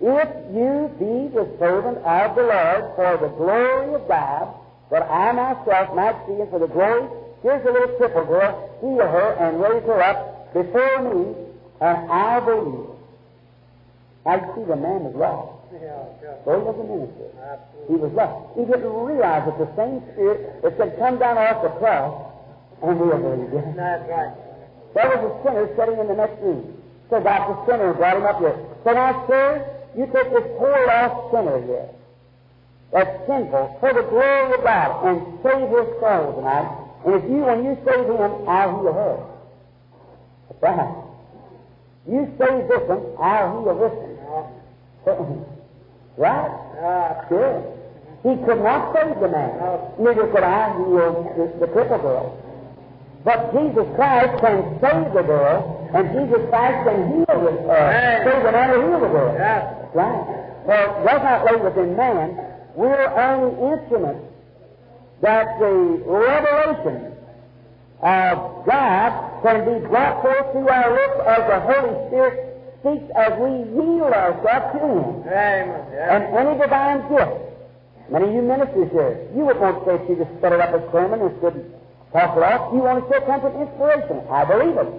If you be the servant of the Lord for the glory of God, that I myself might see and for the glory, here's a little cripple girl, heal her and raise her up before me, and I'll believe. I see the man was lost. Yeah, yeah. So he was a minister. Absolutely. He was lost. He didn't realize that the same spirit that said, come down off the cross and heal her again. That's right. There was a sinner sitting in the next room. So got the sinner and brought him up here. So now, sir, you take this poor lost sinner here. That's sinful for the glory of God and save his soul tonight. And if you, when you save him, I'll heal her. That's right. You save this one, I'll heal this *laughs* one. right? Sure. He could not save the man. Neither could I heal the, the cripple girl. But Jesus Christ can save the girl, and Jesus Christ can heal the, uh, save the man or heal the girl. yeah. Right. Well, it does not lay within man. We're only instruments that the revelation of God can be brought forth through our lips as the Holy Spirit speaks as we yield ourselves to Him. Amen. And any divine gift. Many of you ministers here, you would not say you just set it up a sermon and stood talk it off. You want to say from inspiration. I believe it.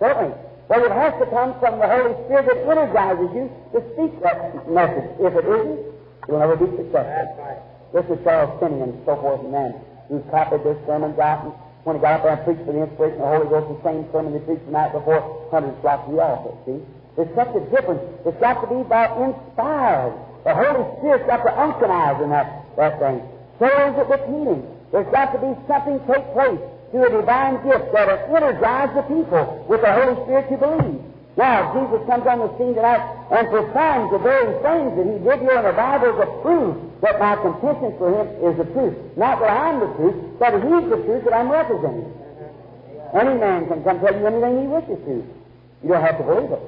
Certainly. But it has to come from the Holy Spirit that energizes you to speak that message. If it isn't, you'll never be successful. Right. This is Charles Finney and so forth and man who's copied this sermon, got and when he got up there and preached for the inspiration of the Holy Ghost, the same sermon he preached the night before, hundreds flocked to the altar, see? There's such a difference. It's got to be about inspired. The Holy Spirit's got to unctionize in that, that thing. So is it with healing. There's got to be something take place through a divine gift that will energize the people with the Holy Spirit to believe. Now, Jesus comes on the scene tonight and performs the very things that He did here in the Bible to prove that my contention for Him is the truth. Not that I'm the truth, but He's the truth that I'm representing. Any man can come tell you anything he wishes to. You don't have to believe it.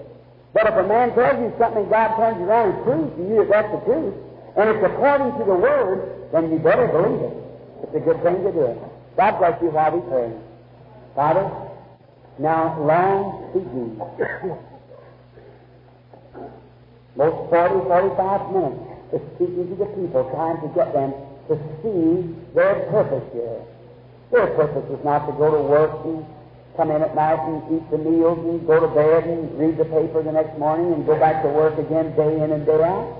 But if a man tells you something, God turns around and proves to you that that's the truth, and it's according to the Word, then you better believe it. It's a good thing to do. God bless you while we pray. Father, now long speak ye. Most 40, 45 minutes is speaking to the people, trying to get them to see their purpose here. Their purpose is not to go to work and come in at night and eat the meals and go to bed and read the paper the next morning and go back to work again day in and day out.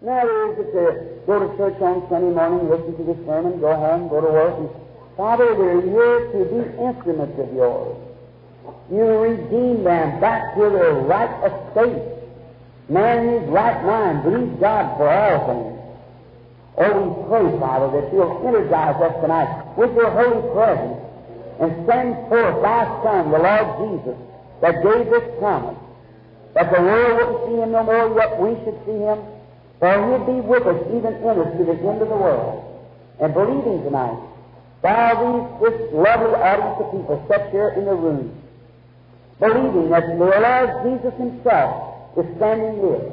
No, it is to go to church on Sunday morning, listen to the sermon, go home, go to work. And, Father, we're here to be instruments of yours. You redeem them back to their right estate. Man in his right mind believes God for all things. Oh, we pray, Father, that you'll energize us tonight with your holy presence and send forth thy Son, the Lord Jesus, that gave this promise, that the world wouldn't see him no more, yet we should see him, for he'd be with us, even in us, to the end of the world. And believing tonight, while these, this lovely audience of people set here in the room, believing that the Lord Jesus himself is standing here,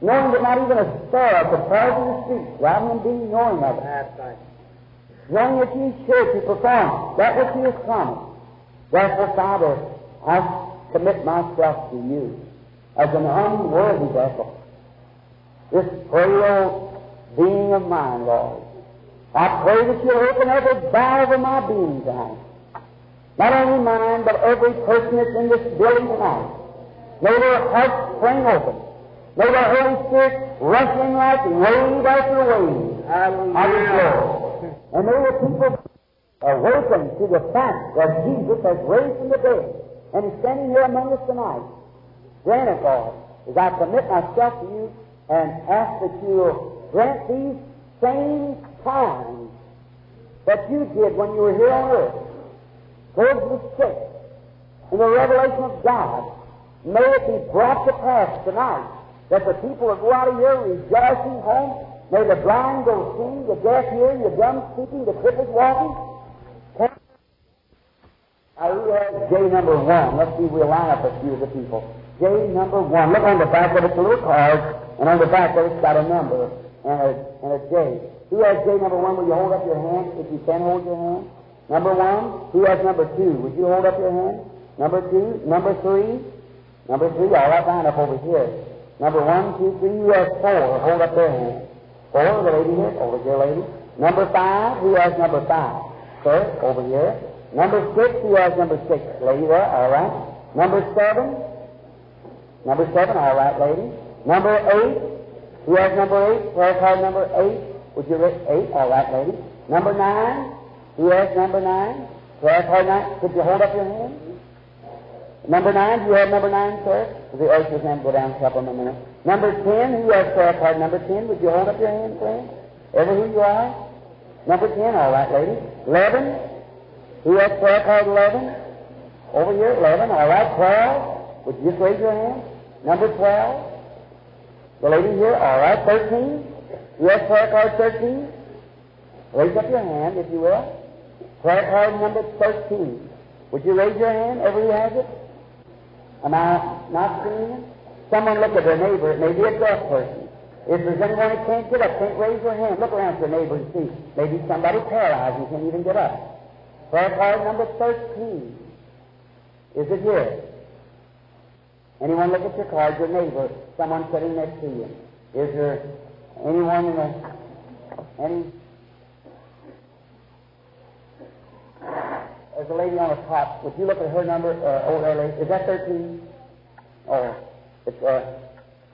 knowing that not even a sparrow could fall to the street without him being knowing of it, That's right. knowing that he is sure to perform that which he has promised. Therefore, Father, I commit myself to you as an unworthy vessel. This frail being of mine, Lord. I pray that you'll open every valve of my being tonight. Not only mine, but every person that's in this building tonight. May their hearts spring open. May the Holy Spirit rushing like wave after wave of His Hallelujah. glory. And may the people awaken to the fact that Jesus has raised from the dead and is standing here among us tonight. Grant it, Lord, as I commit myself to you and ask that you'll grant these same times that you did when you were here on earth towards the sick in the revelation of God. May it be brought to pass tonight that the people will go out of here rejoicing home. May the blind go seeing, the deaf hearing, the dumb speaking, the crippled walking. We have J number one. Let's see if we'll line up a few of the people. J number one. Look on the back of it, it's a little card, and on the back of it's got a number. and a, and a J. Who has J number one? Will you hold up your hand if you can hold your hand? Number one. Who has number two? Would you hold up your hand? Number two. Number three. Number three. All right, line up over here. Number one, two, three. Who has four? Hold up their hand. Four. The lady here. Over here, lady. Number five. Who has number five? Sir, over here. Number six. Who has number six? Lady there. All right. Number seven. Number seven. All right, lady. Number eight. Who has number eight? Prayer card number eight. Would you raise eight? All right, lady. Number nine. Who has number nine? Prayer card nine. Could you hold up your hand? Number nine. Do you have number nine, sir? The ushers hand go down and help them a minute. Number ten. Who has prayer card number ten? Would you hold up your hand, friend? Ever who you are? Number ten. All right, lady. Eleven. Who has prayer card eleven? Over here, eleven. All right. Twelve. Would you just raise your hand? Number twelve. The lady here, all right, 13. You have prayer card 13? Raise up your hand, if you will. Prayer card uh, number 13. Would you raise your hand, ever who has it? Am I not seeing it? Someone look at their neighbor. It may be a deaf person. If there's anyone who can't get up, can't raise their hand, look around at their neighbor and see. Maybe somebody paralyzed and can't even get up. Prayer card number 13. Is it here? Anyone look at your card, your neighbor, someone sitting next to you. Is there anyone in the, any? There's a lady on the top. Would you look at her number, uh, old lady? Is that 13? Oh, it's, uh,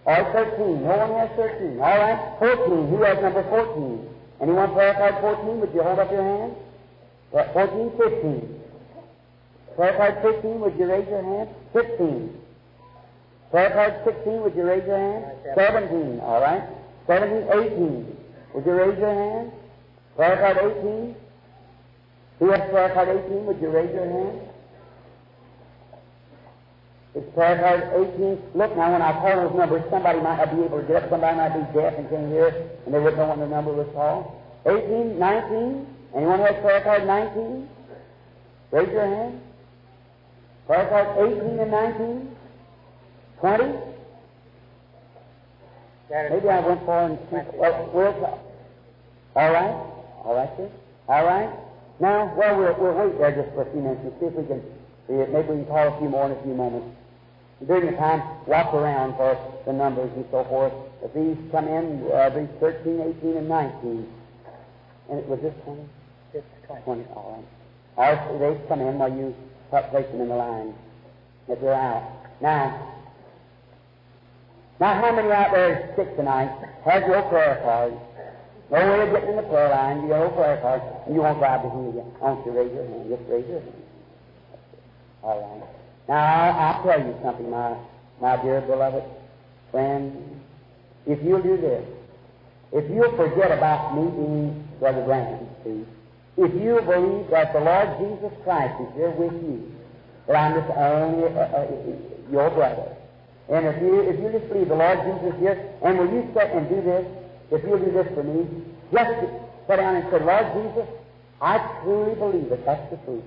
all right, 13. No one has 13. All right, 14. Who has number 14? Anyone card 14? Would you hold up your hand? Uh, 14, 15. Prayer card 15, would you raise your hand? 16. Prayer card 16, would you raise your hand? 17, all right. 17, 18. Would you raise your hand? Card 18. Who has prayer card 18? Would you raise your hand? It's prayer card 18. Look now, when I call those numbers, somebody might not be able to get up, somebody might be deaf and can't hear, and they wouldn't know when the number was called. 18, 19. Anyone has prayer card 19? Raise your hand. Prayer card 18 and 19. 20? Maybe I went for and well, where's the, all right, all right, sir, all right. Now, well, we'll, we'll wait there just for a few minutes and see if we can see it. Maybe we can call a few more in a few moments. During the time, watch around for the numbers and so forth. If these come in, uh, these 13, 18, and 19. And it was this 20? Just 20. 20, all right. Or they come in while you place them in the line. If they're out. Now, now, how many out there is sick tonight has your prayer card? No way of getting in the prayer line. You your prayer card, and you won't grab the hand again. Why don't you raise your hand? Just raise your hand. All right. Now, I'll, tell you something, my, my dear beloved friend. If you'll do this, if you'll forget about me being Brother Branham, see, if you believe that the Lord Jesus Christ is here with you, that I'm just only uh, uh, your brother, and if you if you just believe the Lord Jesus is here, and will you sit and do this? If you'll do this for me, just sit down and say, Lord Jesus, I truly believe it. That's the truth.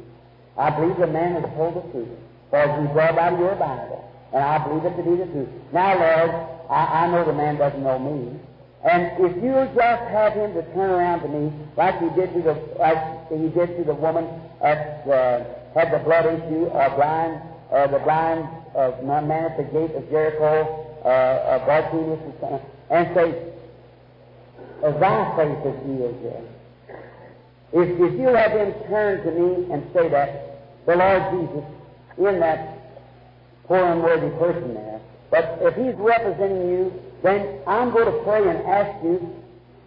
I believe the man has told the truth. For you brought out your Bible. And I believe it to be the truth. Now, Lord, I, I know the man doesn't know me. And if you'll just have him to turn around to me, like he did to the like he did to the woman at the, had the blood issue, or blind, uh, the blind uh, man at the gate of Jericho, uh, uh, Bartimaeus, and say, thy faith is healed here. If, if you have him turn to me and say that, the Lord Jesus, in that poor unworthy person there, but if he's representing you, then I'm going to pray and ask you,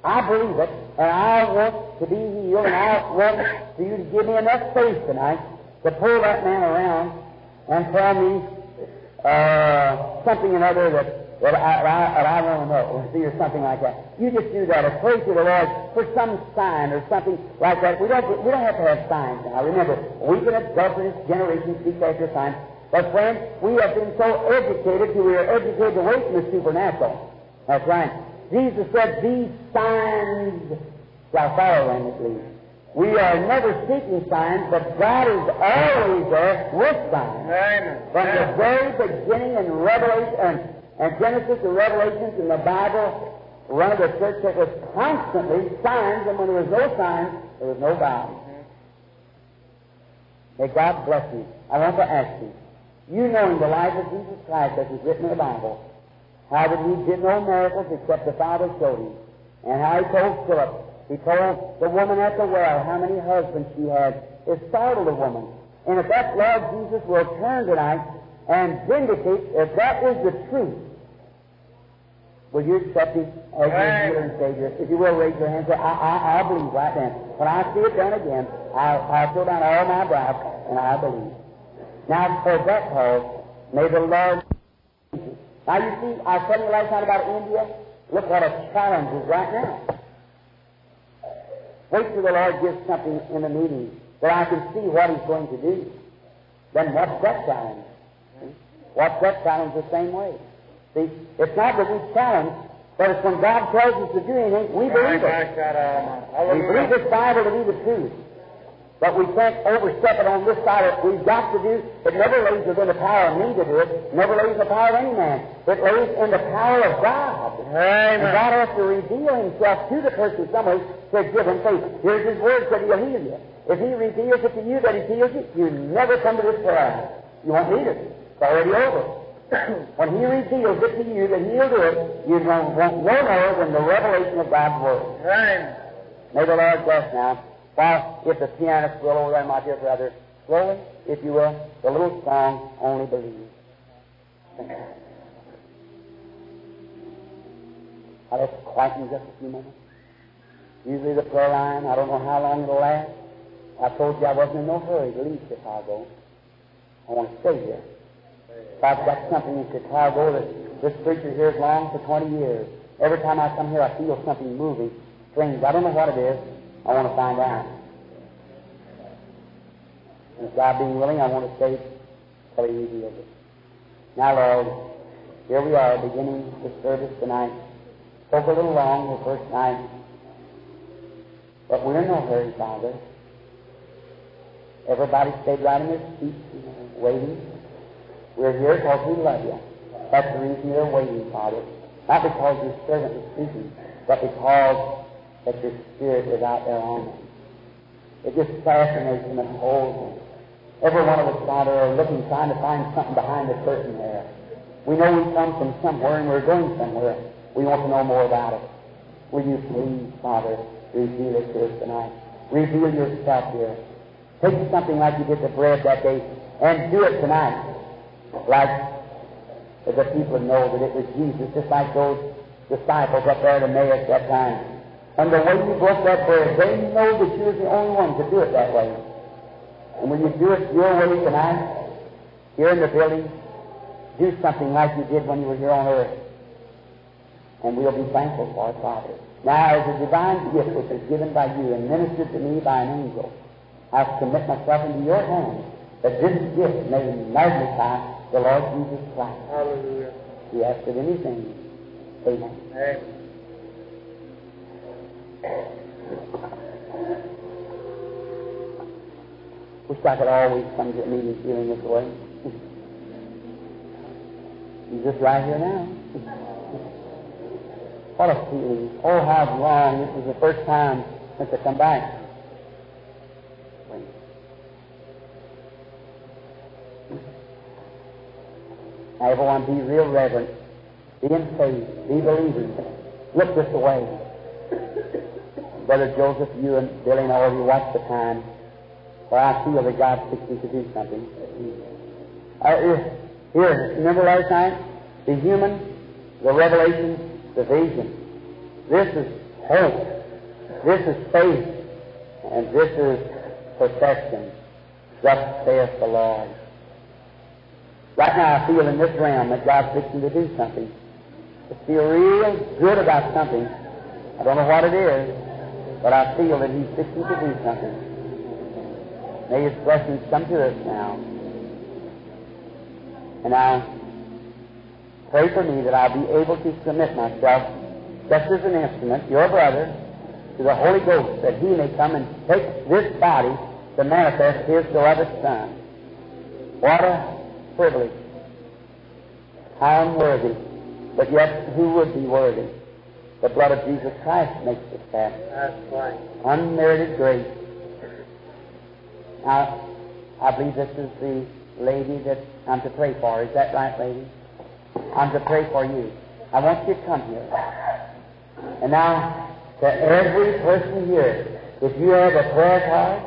I believe it, and I want to be healed, and I want for you to give me enough faith tonight to pull that man around and tell me uh, something another that, that, I, that I, I want to know, or see, or something like that. You just do that, or pray to the Lord for some sign or something like that. We don't, we don't have to have signs now. Remember, we can adult this generation seek after signs. But friends, we have been so educated that we are educated away from the supernatural. That's right. Jesus said, These signs shall follow them that believe. We are never seeking signs, but God is always there with signs. Amen. From the very beginning in Revelation and, Genesis and Revelations in the Bible, run the church that was constantly signs, and when there was no signs, there was no God. May God bless you. I want to ask you, you knowing the life of Jesus Christ as is written in the Bible, how that he did no miracles except the Father showed him, and how he told Philip, he told the woman at the well how many husbands she had, it startled the woman. And if that Lord Jesus will turn tonight and vindicate, if that is the truth, will you accept Him as your healer and Savior? If you will, raise your hand. Say, I, I, I believe right then. When I see it done again, I'll, I'll throw down all my brows, and I believe. Now, for that cause, may the Lord. Now, you see, I was telling you last night about India. Look what a challenge is right now. Wait till the Lord gives something in the meeting that I can see what He's going to do. Then what's that challenge? What's that challenge the same way? See, it's not that we challenge, but it's when God tells us to do anything, we believe it. We believe this Bible to be the truth. But we can't overstep it on this side. Of, we've got to do, it never lays within the power of me to do it, never lays in the power of any man. It lays in the power of God. Amen. And God has to reveal Himself to the person some way to give him faith. Here's His word that He'll heal you. If He reveals it to you that He heals you, you never come to this prayer. You won't need it. It's already over. *clears throat* when He reveals it to you that He'll do it, you won't want no more than the revelation of God's Word. Amen. May the Lord bless now. While if the pianist will over there, my dear brother, slowly, if you will, the little song, Only Believe. I'll just quiet in just a few minutes. Usually the prayer line, I don't know how long it'll last. I told you I wasn't in no hurry to leave Chicago. I want to stay here. I've got something in Chicago that this preacher here has long for 20 years. Every time I come here, I feel something moving, strange. I don't know what it is. I want to find out. And if God being willing, I want to stay till He reveals it. Now, Lord, here we are beginning the service tonight. Spoke a little long the first night, but we're in no hurry, Father. Everybody stayed right in their seats, you know, waiting. We're here because we love you. That's the reason you're waiting, Father. Not because your servant is speaking, but because that your Spirit is out there on them. It just fascinates them and holds them. Every one of us, Father, are looking, trying to find something behind the curtain there. We know we come from somewhere and we're going somewhere. We want to know more about it. Will you please, Father, reveal it to us tonight? Reveal yourself here. Take something like you did the bread that day and do it tonight. Like the people know that it was Jesus, just like those disciples up there at Emmaus that time. And the way you broke that bread, they know that you're the only one to do it that way. And when you do it your way tonight, here in the building, do something like you did when you were here on earth. And we'll be thankful for it, Father. Now, as a divine gift which is given by you and ministered to me by an angel, I commit myself into your hands that this gift may magnify the Lord Jesus Christ. Hallelujah. You ask it anything. Amen. Amen. Wish I could always come to a meeting feeling this way. He's just right here now. What a feeling. Oh, how long. This is the first time since I come back. Now, everyone be real reverent. Be in faith. Be believers. Look this way. *laughs* Brother Joseph, you and Billy and all of you watch the time. For I feel that God's fixing to do something. Uh, here, here, remember last night? The human, the revelation, the vision. This is hope. This is faith. And this is perfection. Thus saith the Lord. Right now I feel in this realm that God's fixing to do something. I feel real good about something. I don't know what it is, but I feel that He's fixing to do something. May His blessings come to us now. And now, pray for me that I'll be able to submit myself, just as an instrument, your brother, to the Holy Ghost, that He may come and take this body to manifest His beloved Son. What a privilege. How unworthy, but yet who would be worthy? The blood of Jesus Christ makes this happen. That's right. Unmerited grace. Now, I believe this is the lady that I'm to pray for. Is that right, lady? I'm to pray for you. I want you to come here. And now, to every person here, if you have a prayer card,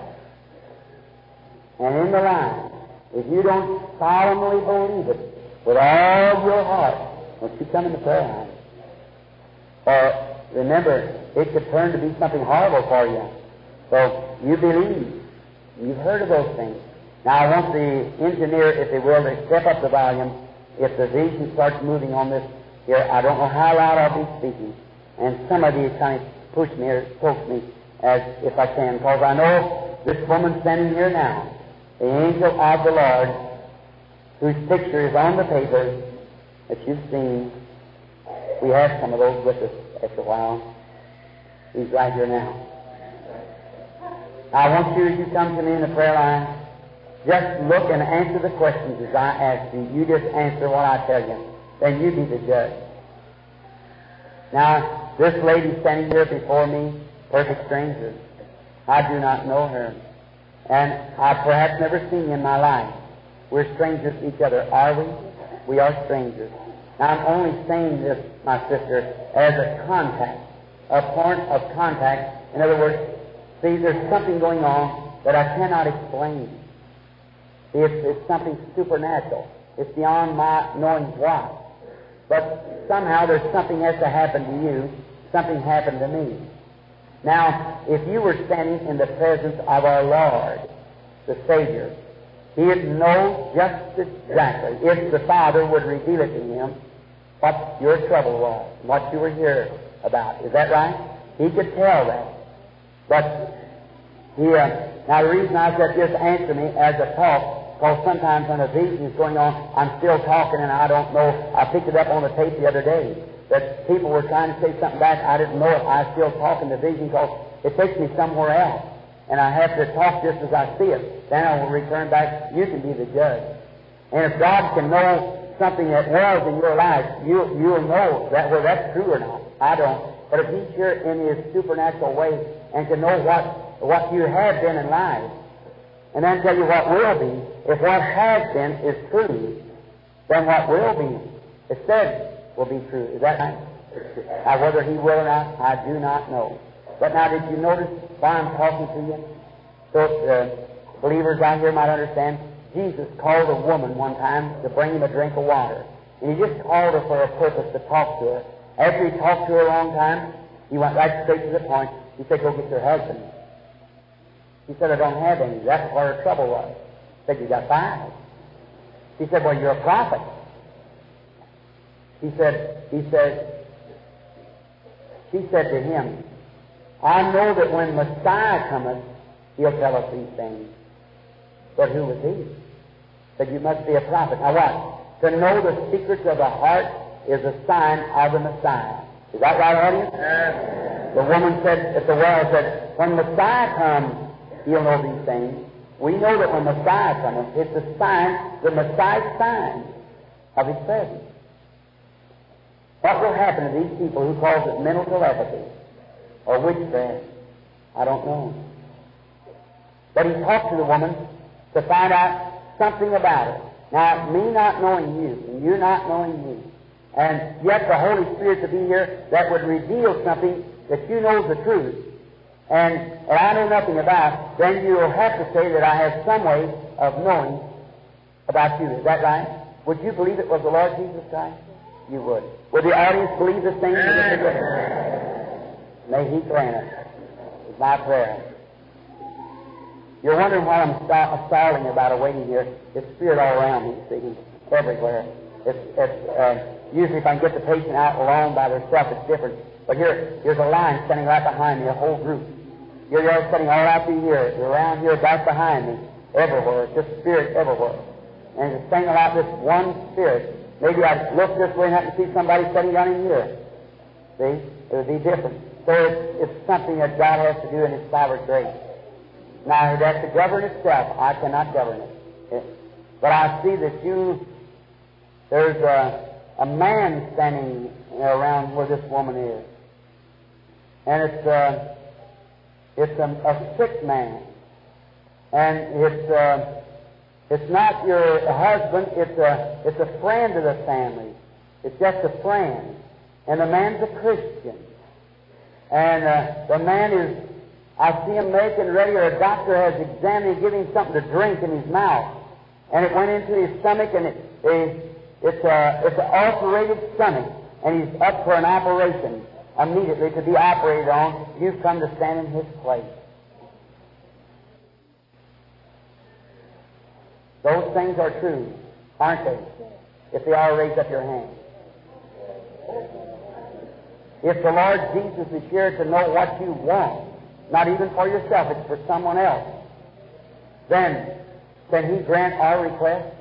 and in the line, if you don't solemnly believe it with all your heart, won't you come in the prayer line? Or remember, it could turn to be something horrible for you. So you believe. You've heard of those things. Now I want the engineer, if they will, to step up the volume. If the vision starts moving on this here, I don't know how loud I'll be speaking. And some of you kind of push me or poke me as if I can, because I know this woman standing here now, the angel of the Lord, whose picture is on the paper that you've seen. We have some of those with us after a while. He's right here now. I want you, as you come to me in the prayer line, just look and answer the questions as I ask you. You just answer what I tell you. Then you be the judge. Now, this lady standing here before me, perfect stranger. I do not know her. And I've perhaps never seen you in my life. We're strangers to each other, are we? We are strangers. Now, I'm only saying this, my sister, as a contact, a point of contact. In other words, see, there's something going on that I cannot explain. It's, it's something supernatural. It's beyond my knowing what. But somehow there's something has to happen to you. Something happened to me. Now, if you were standing in the presence of our Lord, the Savior, He'd know just exactly, if the Father would reveal it to Him, what your trouble was, what you were here about. Is that right? He could tell that. But he, uh, now the reason I said just answer me as a talk, because sometimes when a vision is going on, I'm still talking and I don't know. I picked it up on the tape the other day that people were trying to say something back. I didn't know it. I still still talking the vision because it takes me somewhere else. And I have to talk just as I see it. Then I will return back. You can be the judge. And if God can know something that was in your life, you, you'll know that whether that's true or not. I don't. But if He's here in His supernatural way and can know what, what you have been in life, and then tell you what will be, if what has been is true, then what will be, it said, will be true. Is that right? Now, whether He will or not, I do not know. But now, did you notice why I'm talking to you? So, uh, believers out here might understand Jesus called a woman one time to bring him a drink of water. And he just called her for a purpose to talk to her. After he talked to her a long time, he went right straight to the point. He said, Go get your husband. She said, I don't have any. That's what her trouble was. He said, You got five. He said, Well, you're a prophet. He said, He said, She said to him, I know that when Messiah cometh, he'll tell us these things. But who was he? Said you must be a prophet. Now what? To know the secrets of the heart is a sign of the Messiah. Is that right, audience? Yes. The woman said at the well said, When Messiah comes, he'll know these things. We know that when Messiah comes, it's a sign, the Messiah's sign of his presence. What will happen to these people who calls it mental telepathy or witchcraft? I don't know. But he talked to the woman to find out something about it. Now, me not knowing you, and you not knowing me, and yet the Holy Spirit to be here that would reveal something that you know the truth, and, and I know nothing about, then you'll have to say that I have some way of knowing about you. Is that right? Would you believe it was the Lord Jesus Christ? You would. Would the audience believe the same? May He grant it. Is my prayer. You're wondering why I'm st- stalling about a waiting here. It's spirit all around me, see, everywhere. It's, it's, uh, usually if I can get the patient out alone by themselves, it's different. But here, here's a line standing right behind me, a whole group. You're, you're sitting all out through here. You're around here, back behind me, everywhere. It's just spirit everywhere. And it's saying about this one spirit. Maybe I'd look this way and I can see somebody sitting down in here. See? It would be different. So it's, it's something that God has to do in His sovereign grace. Now, that's to govern itself. I cannot govern it. But I see that you, there's a, a man standing around where this woman is. and it's uh, it's a, a sick man, and it's uh, it's not your husband. It's a it's a friend of the family. It's just a friend, and the man's a Christian, and uh, the man is. I see him making ready, or a doctor has examined, giving something to drink in his mouth, and it went into his stomach, and it, it it's a it's an ulcerated stomach, and he's up for an operation immediately to be operated on. You've come to stand in his place. Those things are true, aren't they? If they are, raise up your hand. If the Lord Jesus is here to know what you want, not even for yourself, it's for someone else, then can He grant our request?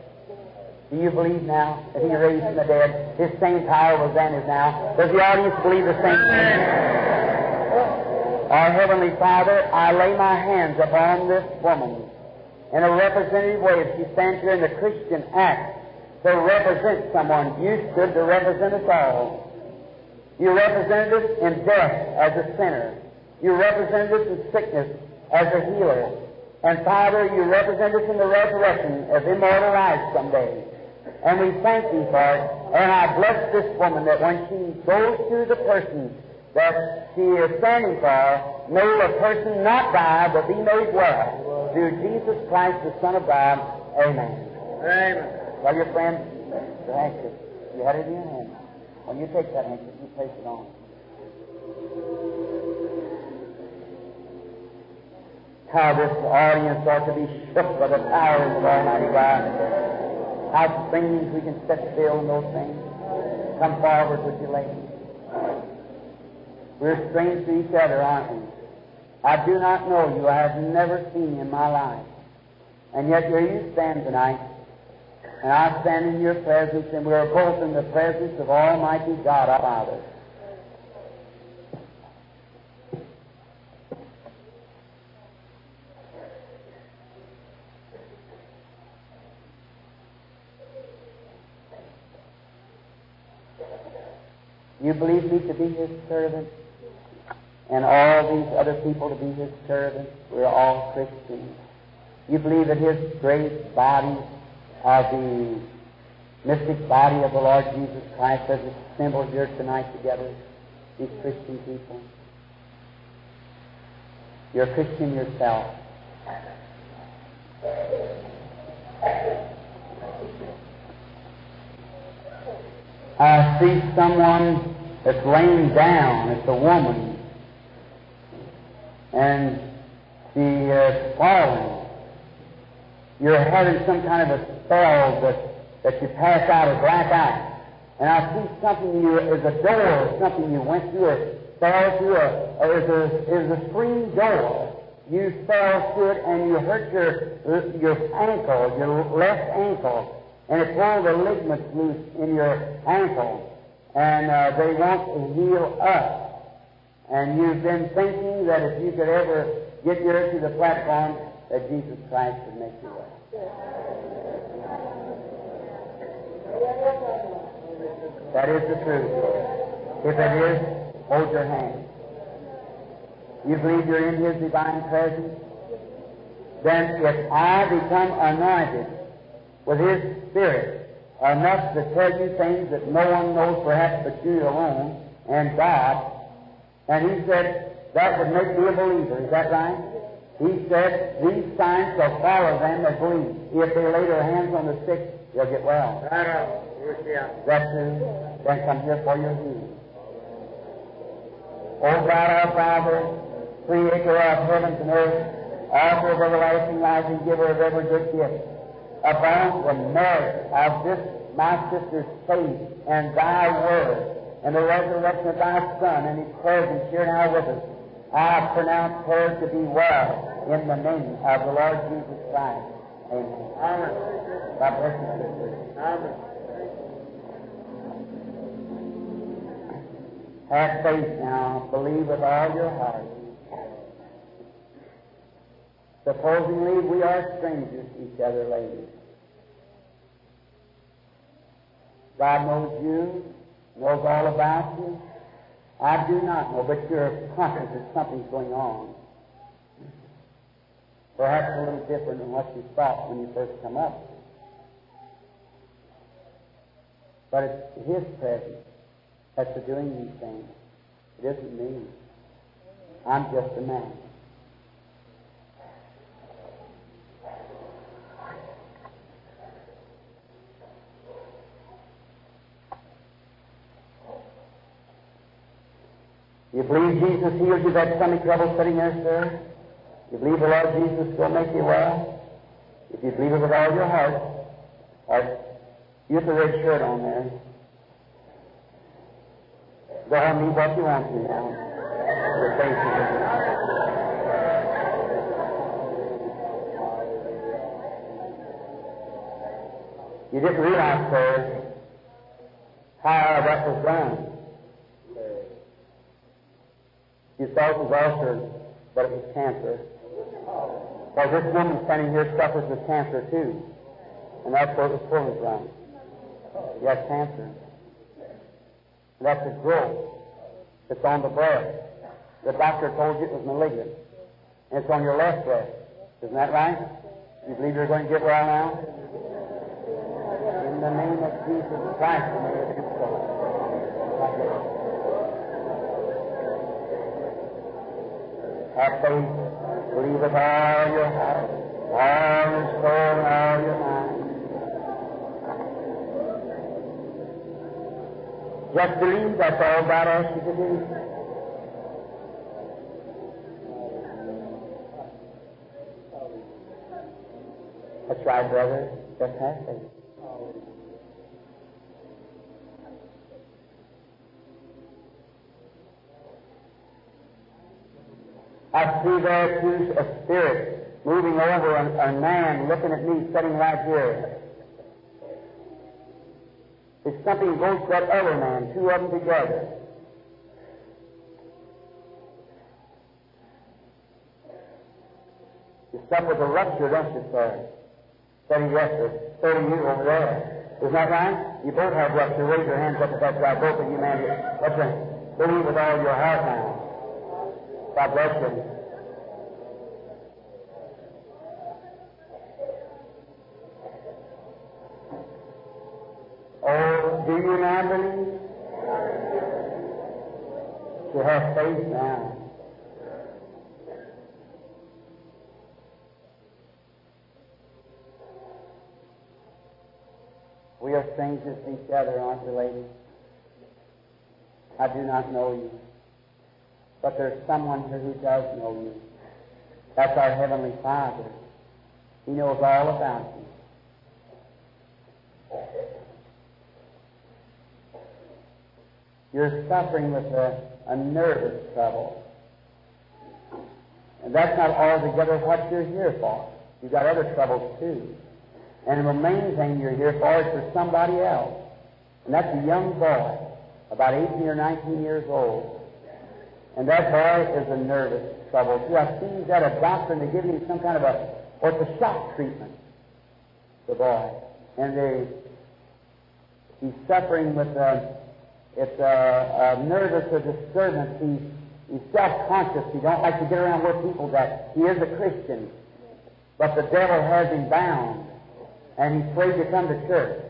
Do you believe now that He raised from the dead? His same power was then as now. Does the audience believe the same thing? Our Heavenly Father, I lay my hands upon this woman in a representative way. If she stands here in the Christian act to represent someone, you stood to represent us all. You represented us in death as a sinner. You represented us in sickness as a healer. And Father, you represent us in the resurrection of immortal life someday. And we thank you for it. And I bless this woman that when she goes to the person that she is standing for, may the person not die but be made well. Through Jesus Christ, the Son of God. Amen. Amen. Tell your friend, the handkerchief. You had it in your hand. When you take that handkerchief, you place it on. How this audience ought to be shook by the power of Almighty God. How strange we can sit still in those things. Come forward with you, ladies. We're strange to each other, aren't we? I do not know you. I have never seen you in my life. And yet here you stand tonight. And I stand in your presence, and we are both in the presence of Almighty God, our Father. You believe me to be His servant, and all these other people to be His servants. We're all Christians. You believe that His great body of the mystic body of the Lord Jesus Christ as assembled here tonight together, these Christian people. You're a Christian yourself. I see someone that's laying down. It's a woman. And she is falling. You're having some kind of a spell that, that you pass out or black out. And I see something you, is a door, something you went through or fell through, or, or is a, is a screen door. You fell through it and you hurt your, your ankle, your left ankle and it pulled the ligaments loose in your ankle, and uh, they want to heal up. And you've been thinking that if you could ever get here to the platform, that Jesus Christ would make you well. That is the truth. If it is, hold your hand. You believe you're in His divine presence? Then if I become anointed with His Spirit enough to tell you things that no one knows perhaps but you alone and God. And He said that would make me a believer. Is that right? He said, These signs shall follow them that believe. If they lay their hands on the sick, they'll get well. Right on. Yes, yeah. That too, then come here for your healing. O God our Father, creator of heavens and earth, author of everlasting life and giver of every good gift, upon the merit of this my sister's faith and thy word and the resurrection of thy Son and his presence here now with us, I pronounce her to be well in the name of the Lord Jesus Christ. Amen. Amen. God bless you, sister. Amen. Have faith now. Believe with all your heart. Supposingly we are strangers to each other, ladies. God knows you, knows all about you. I do not know, but you're conscious that something's going on. Perhaps a little different than what you thought when you first come up. But it's His presence that's doing these things. It isn't me. I'm just a man. You believe Jesus healed you that stomach trouble sitting there, sir? You believe the Lord Jesus will make you well? If you believe it with all your heart, or you have the red shirt on there. Go on, leave what you want to now. Is You didn't realize, sir, how that was done. Thought it was ulcer, but it was cancer. Because this woman standing here suffers with cancer too. And that's where it was pulling from. She has cancer. And that's a growth. It's on the breast. The doctor told you it was malignant. And it's on your left breast. Isn't that right? You believe you're going to get well now? In the name of Jesus Christ, may it be so. Believe all your heart, all your soul, all your mind. Just believe that's all God asks you to do. That's right, brother. Just have faith. I see there too a spirit moving over a, a man looking at me sitting right here. It's something goes that other man, two of them together. You with a rupture, don't you, sir? Study yes, sir. Thirty years over there. Isn't that right? You both have rupture. Raise your hands up if that's right. Both of you, man. That's right. Believe with all your heart now. God bless you. Oh, do you now believe? You have faith now. We are strangers to each other, aren't we, ladies? I do not know you. But there's someone here who does know you. That's our Heavenly Father. He knows all about you. You're suffering with a, a nervous trouble. And that's not altogether what you're here for. You've got other troubles too. And the main thing you're here for is for somebody else. And that's a young boy, about 18 or 19 years old. And that boy is a nervous trouble too. I see he's got a doctor and they're giving him some kind of a, or it's a shock treatment, the boy. And they, he's suffering with a, it's a, a nervous or disturbance. He's, he's self-conscious. He don't like to get around where people that he is a Christian, but the devil has him bound, and he's afraid to come to church.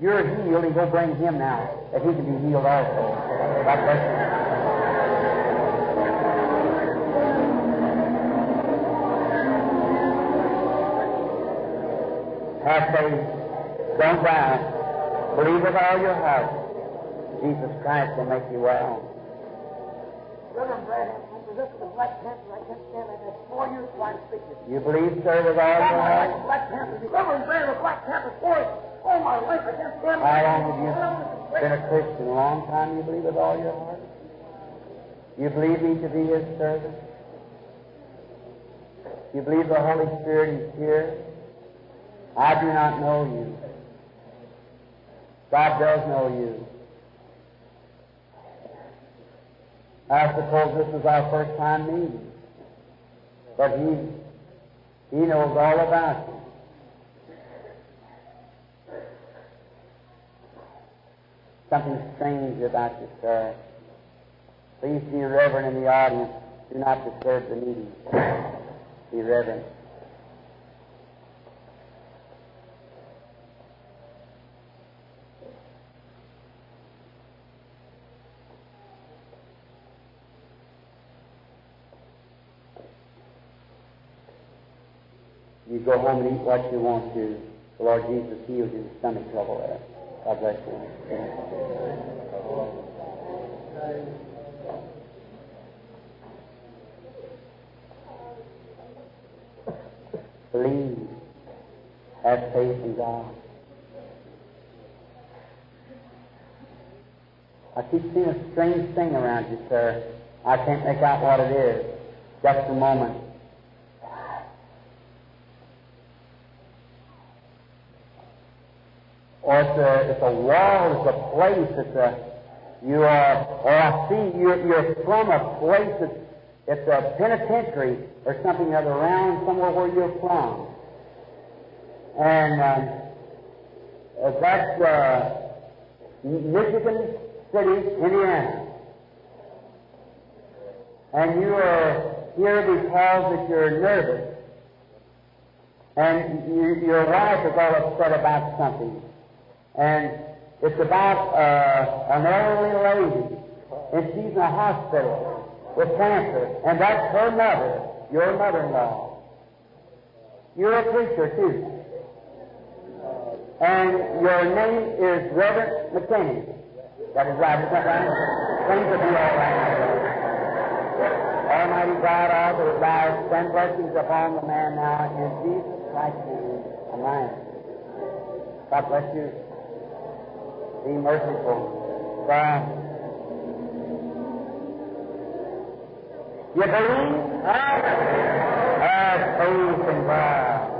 You're healed, and go bring him now, that he can be healed also. God bless you. Have faith. Don't die. Believe with all your heart. Jesus Christ will make you well. Reverend Brad has possessed with black cancer. I can't stand it. That's four years wide sickness. You believe, sir, with all your heart? Black cancer. Reverend Brad with black cancer. Four all my life. I can't stand it. How long have you been a Christian? A long time, you believe with all your heart? You believe me to be His servant? You believe the Holy Spirit is here? I do not know you. God does know you. I suppose this is our first time meeting. But He, He knows all about you. Something strange about you, sir. Please be reverent in the audience. Do not disturb the meeting. Be reverent. You go home and eat what you want to. The Lord Jesus heals your stomach trouble there. God bless you. Believe. Have faith in God. I keep seeing a strange thing around you, sir. I can't make out what it is. Just a moment. Or it's a, it's a wall, it's a place, it's a, you are, or I see you're, you're from a place that's, it's a penitentiary or something other around somewhere where you're from. And um, uh, that's uh, Michigan City, Indiana. And you are here because that you're nervous. And you, your wife is all upset about something. And it's about uh, an elderly lady, and she's in a hospital with cancer, and that's her mother, your mother-in-law. You're a preacher, too. And your name is Reverend McKinney. That is right, isn't that right? Things will be all right. Almighty God, all the rise, send blessings upon the man now in Jesus Christ's name. Amen. God bless you. Be merciful. God. You believe? Have faith in God.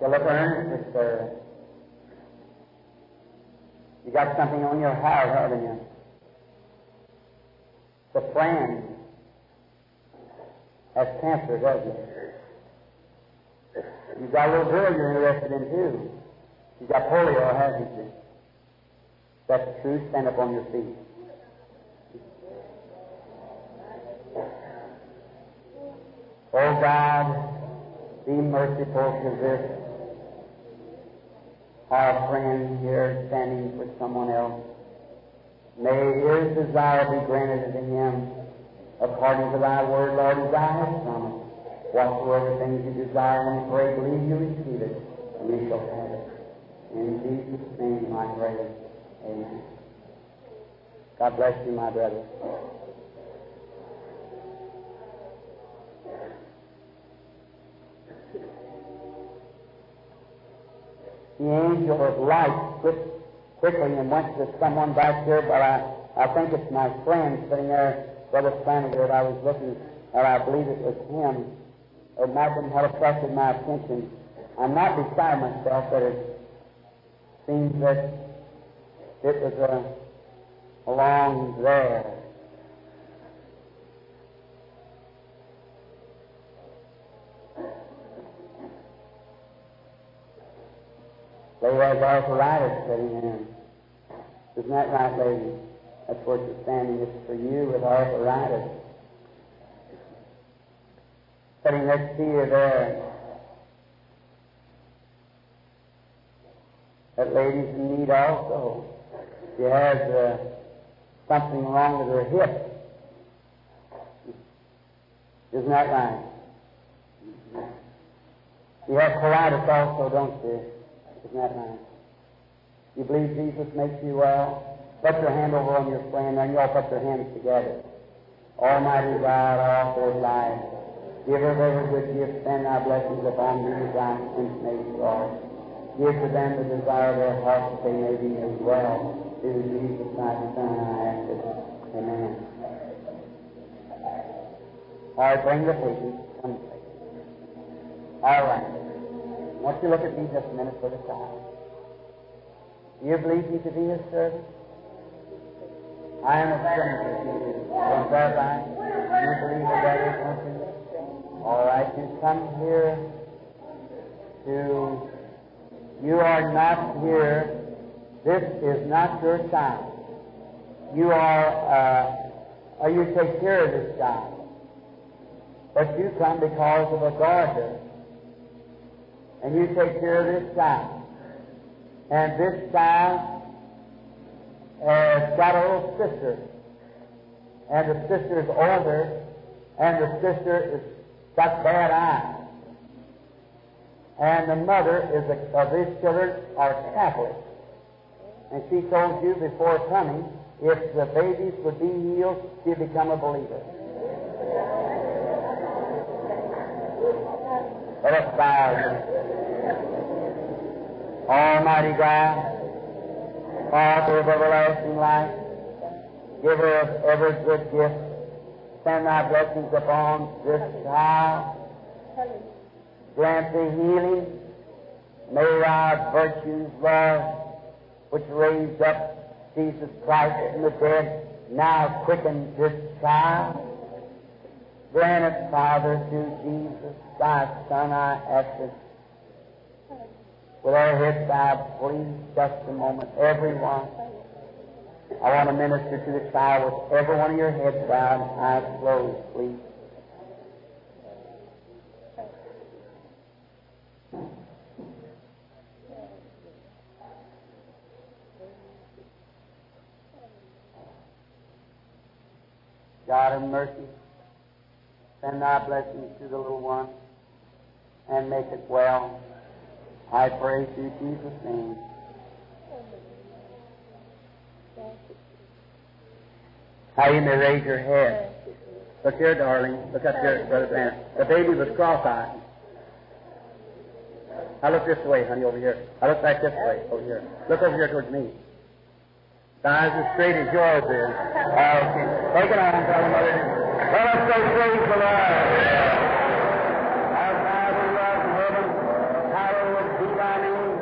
You look earnest, sir. You got something on your heart, haven't you? The friend has cancer, doesn't it? You've got a little girl you're interested in too. She's got polio, hasn't she? That's true. Stand up on your feet. Oh God, be merciful to this our friend here standing for someone else. May his desire be granted to him according to thy word, Lord, as I have promised. Whatsoever things you desire and pray, believe you receive it, and you shall have it. In Jesus' name I pray. Amen. God bless you, my brother. The angel of light quit quickly and went to someone back here, but I, I think it's my friend sitting there, Brother Flanagan, I was looking, and I believe it was him. Have been what attracted my attention. I'm not beside myself, but it seems that it was uh, along there. Lady has arthritis sitting in. Isn't that right, lady? That's where she's standing. It's for you with arthritis. Sitting next to you there. That lady's in need also. She has uh, something wrong with her hip. Isn't that right? You have colitis also, don't you? Isn't that right? You believe Jesus makes you well? Put your hand over on your friend, and you all put your hands together. Almighty God, author of life, giver of every good gift, send thy blessings upon these thy infinite Lord. Give to them the desire of their hearts that they may be made well. Through Jesus Christ, Son, I ask it. Amen. All right, bring the patient. Come. All right. I want you look at me just a minute for the child. Do you believe me to be his servant? I am a. Is that right? You believe that that is, don't? All right, you come here to You are not here. This is not your child. You are, uh, or you take care of this child. But you come because of a gardener. And you take care of this child. And this child has got a little sister. And the sister is older. And the sister is got bad eyes. And the mother is a, of these children are Catholic. And she told you before coming, if the babies would be healed, she'd become a believer. Let us bow. Almighty God, Father of everlasting life, giver of every good gift, send thy blessings upon this child. Grant the healing. May thy virtues, Lord, which raised up Jesus Christ from the dead, now quicken this child. Grant it, Father, through Jesus, thy Son, I ask it. With our heads bowed, please, just a moment, everyone. I want to minister to the child with every one of your heads bowed, eyes closed, please. God of mercy, send thy blessings to the little one and make it well. I pray through Jesus' name. Now you may raise your head. Look here, darling. Look up here, Brother. The baby was cross-eyed. I look this way, honey, over here. I look back this way, over here. Look over here towards me. The eyes as straight as yours is. Ah, okay. Take it on, mother. Let us say praise the Lord. Our Father who art in heaven, hallowed be thy name.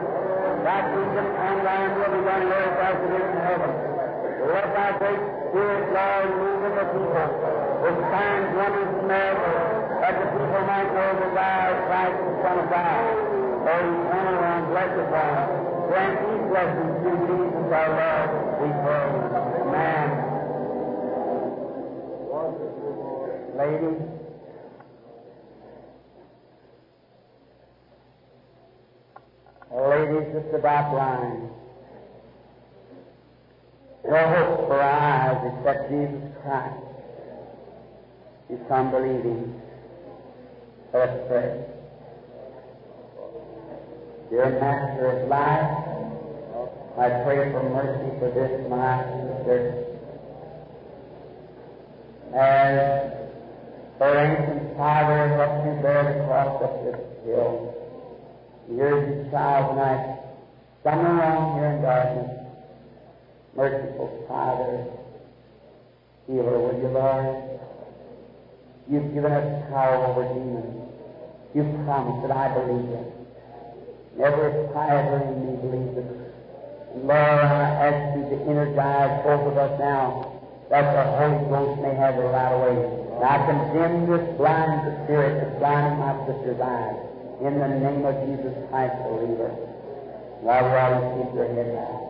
Thy kingdom come, thine will be done on earth as it is in heaven. Let thy great spirit, Lord, move in the people signs, wonders, and miracles, that the people might know thou art Christ, the Son of God. O eternal and blessed one, grant these blessings through Jesus our Lord, we pray. Amen. Lady, ladies just about blind. No hope for our except Jesus Christ. You come believing. Let us pray. Dear Master of life, I pray for mercy for this my sister. As her ancient father helped me bear the cross up this hill. Here's his child tonight, somewhere around here in darkness. Merciful Father, heal her, will you, Lord? You've given us power over demons. You've promised that I believe it. Every fiber in me believes it. Lord, I ask you to energize both of us now that the Holy Ghost may have the right. And I condemn this blind spirit that's blinding my sister's eyes. In the name of Jesus Christ, believer. We're all keep your head down.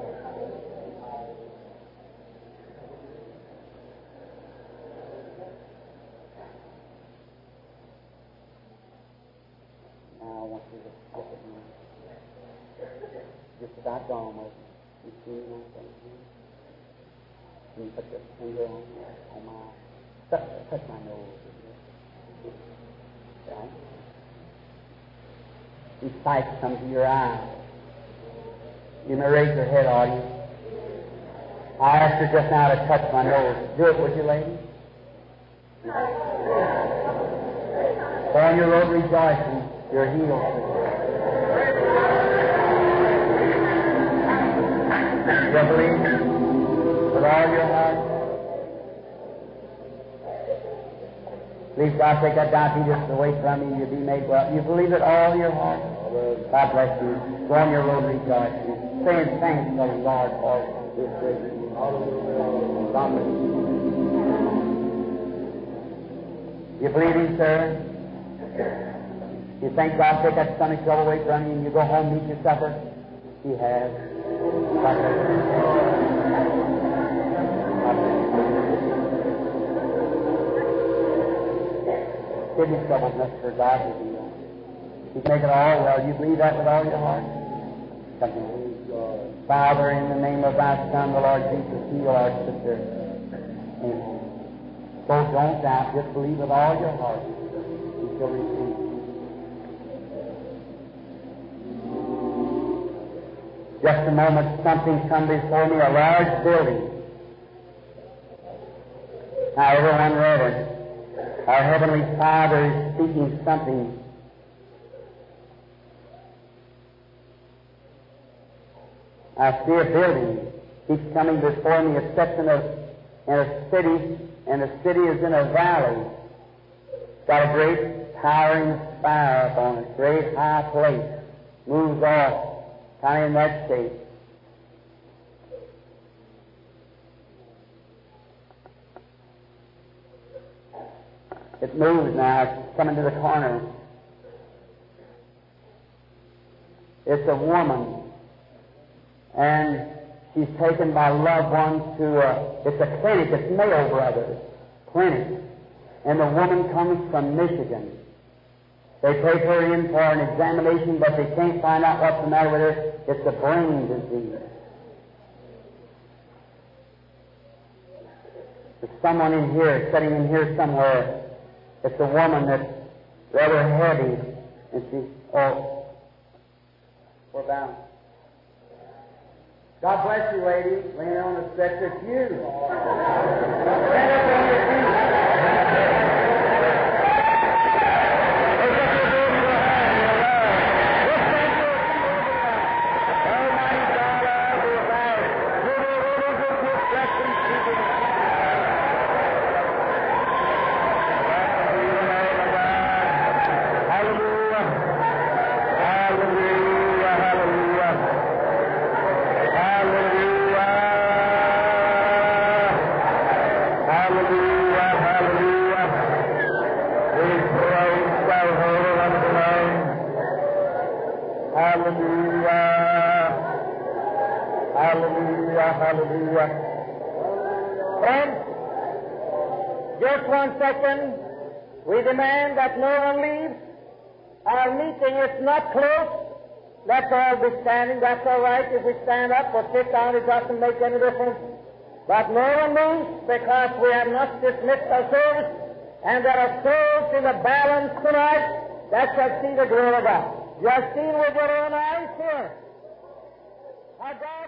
Now I want you to look at me. Just about gone with me. You see me like that? Can you put your finger on, on my, touch, touch my nose. Right? And sight comes to your eyes. You may raise your head, audience. I asked her just now to touch my nose. Do it, would you, lady? Go on your road rejoicing. You're healed. You believe with all your heart? Please God take that diabetes away from you. You'll be made well. You believe it all your heart? God bless you. Go on your road rejoicing. Saying thanks to the Lord for this promise. You believe him, sir? You thank God take that stomach trouble away from you and you go home and eat your supper? She has. Kidney trouble, Mr. God will heal. He's making all well. You believe that with all your heart? Father, in the name of thy Son, the Lord Jesus, heal our sister. Amen. So don't doubt. Just believe with all your heart. You shall receive. Just a moment, something come before me, a large building. Now, everyone read it. Our Heavenly Father is speaking something. I see a building. Keeps coming before me, a section of in a city, and the city is in a valley. It's got a great towering spire up on it, great high place. Moves off, of in that state. It moves now. It's coming to the corner. It's a woman, and she's taken by loved ones to a, it's a clinic. It's Mayo Brothers clinic, and the woman comes from Michigan. They take her in for an examination, but they can't find out what's the matter with her. It's a brain disease. There's someone in here, sitting in here somewhere. It's a woman that's rather heavy, and she, oh, we're bound. God bless you, lady. Laying on the stretcher, it's *laughs* you. Hallelujah. Friends, just one second. We demand that no one leaves. Our meeting is not closed. Let's all standing. That's all right. If we stand up or sit down, it doesn't make any difference. But no one moves because we have not dismissed our and there are souls in the balance tonight that shall see the glory of God. You have seen with your own eyes here. How God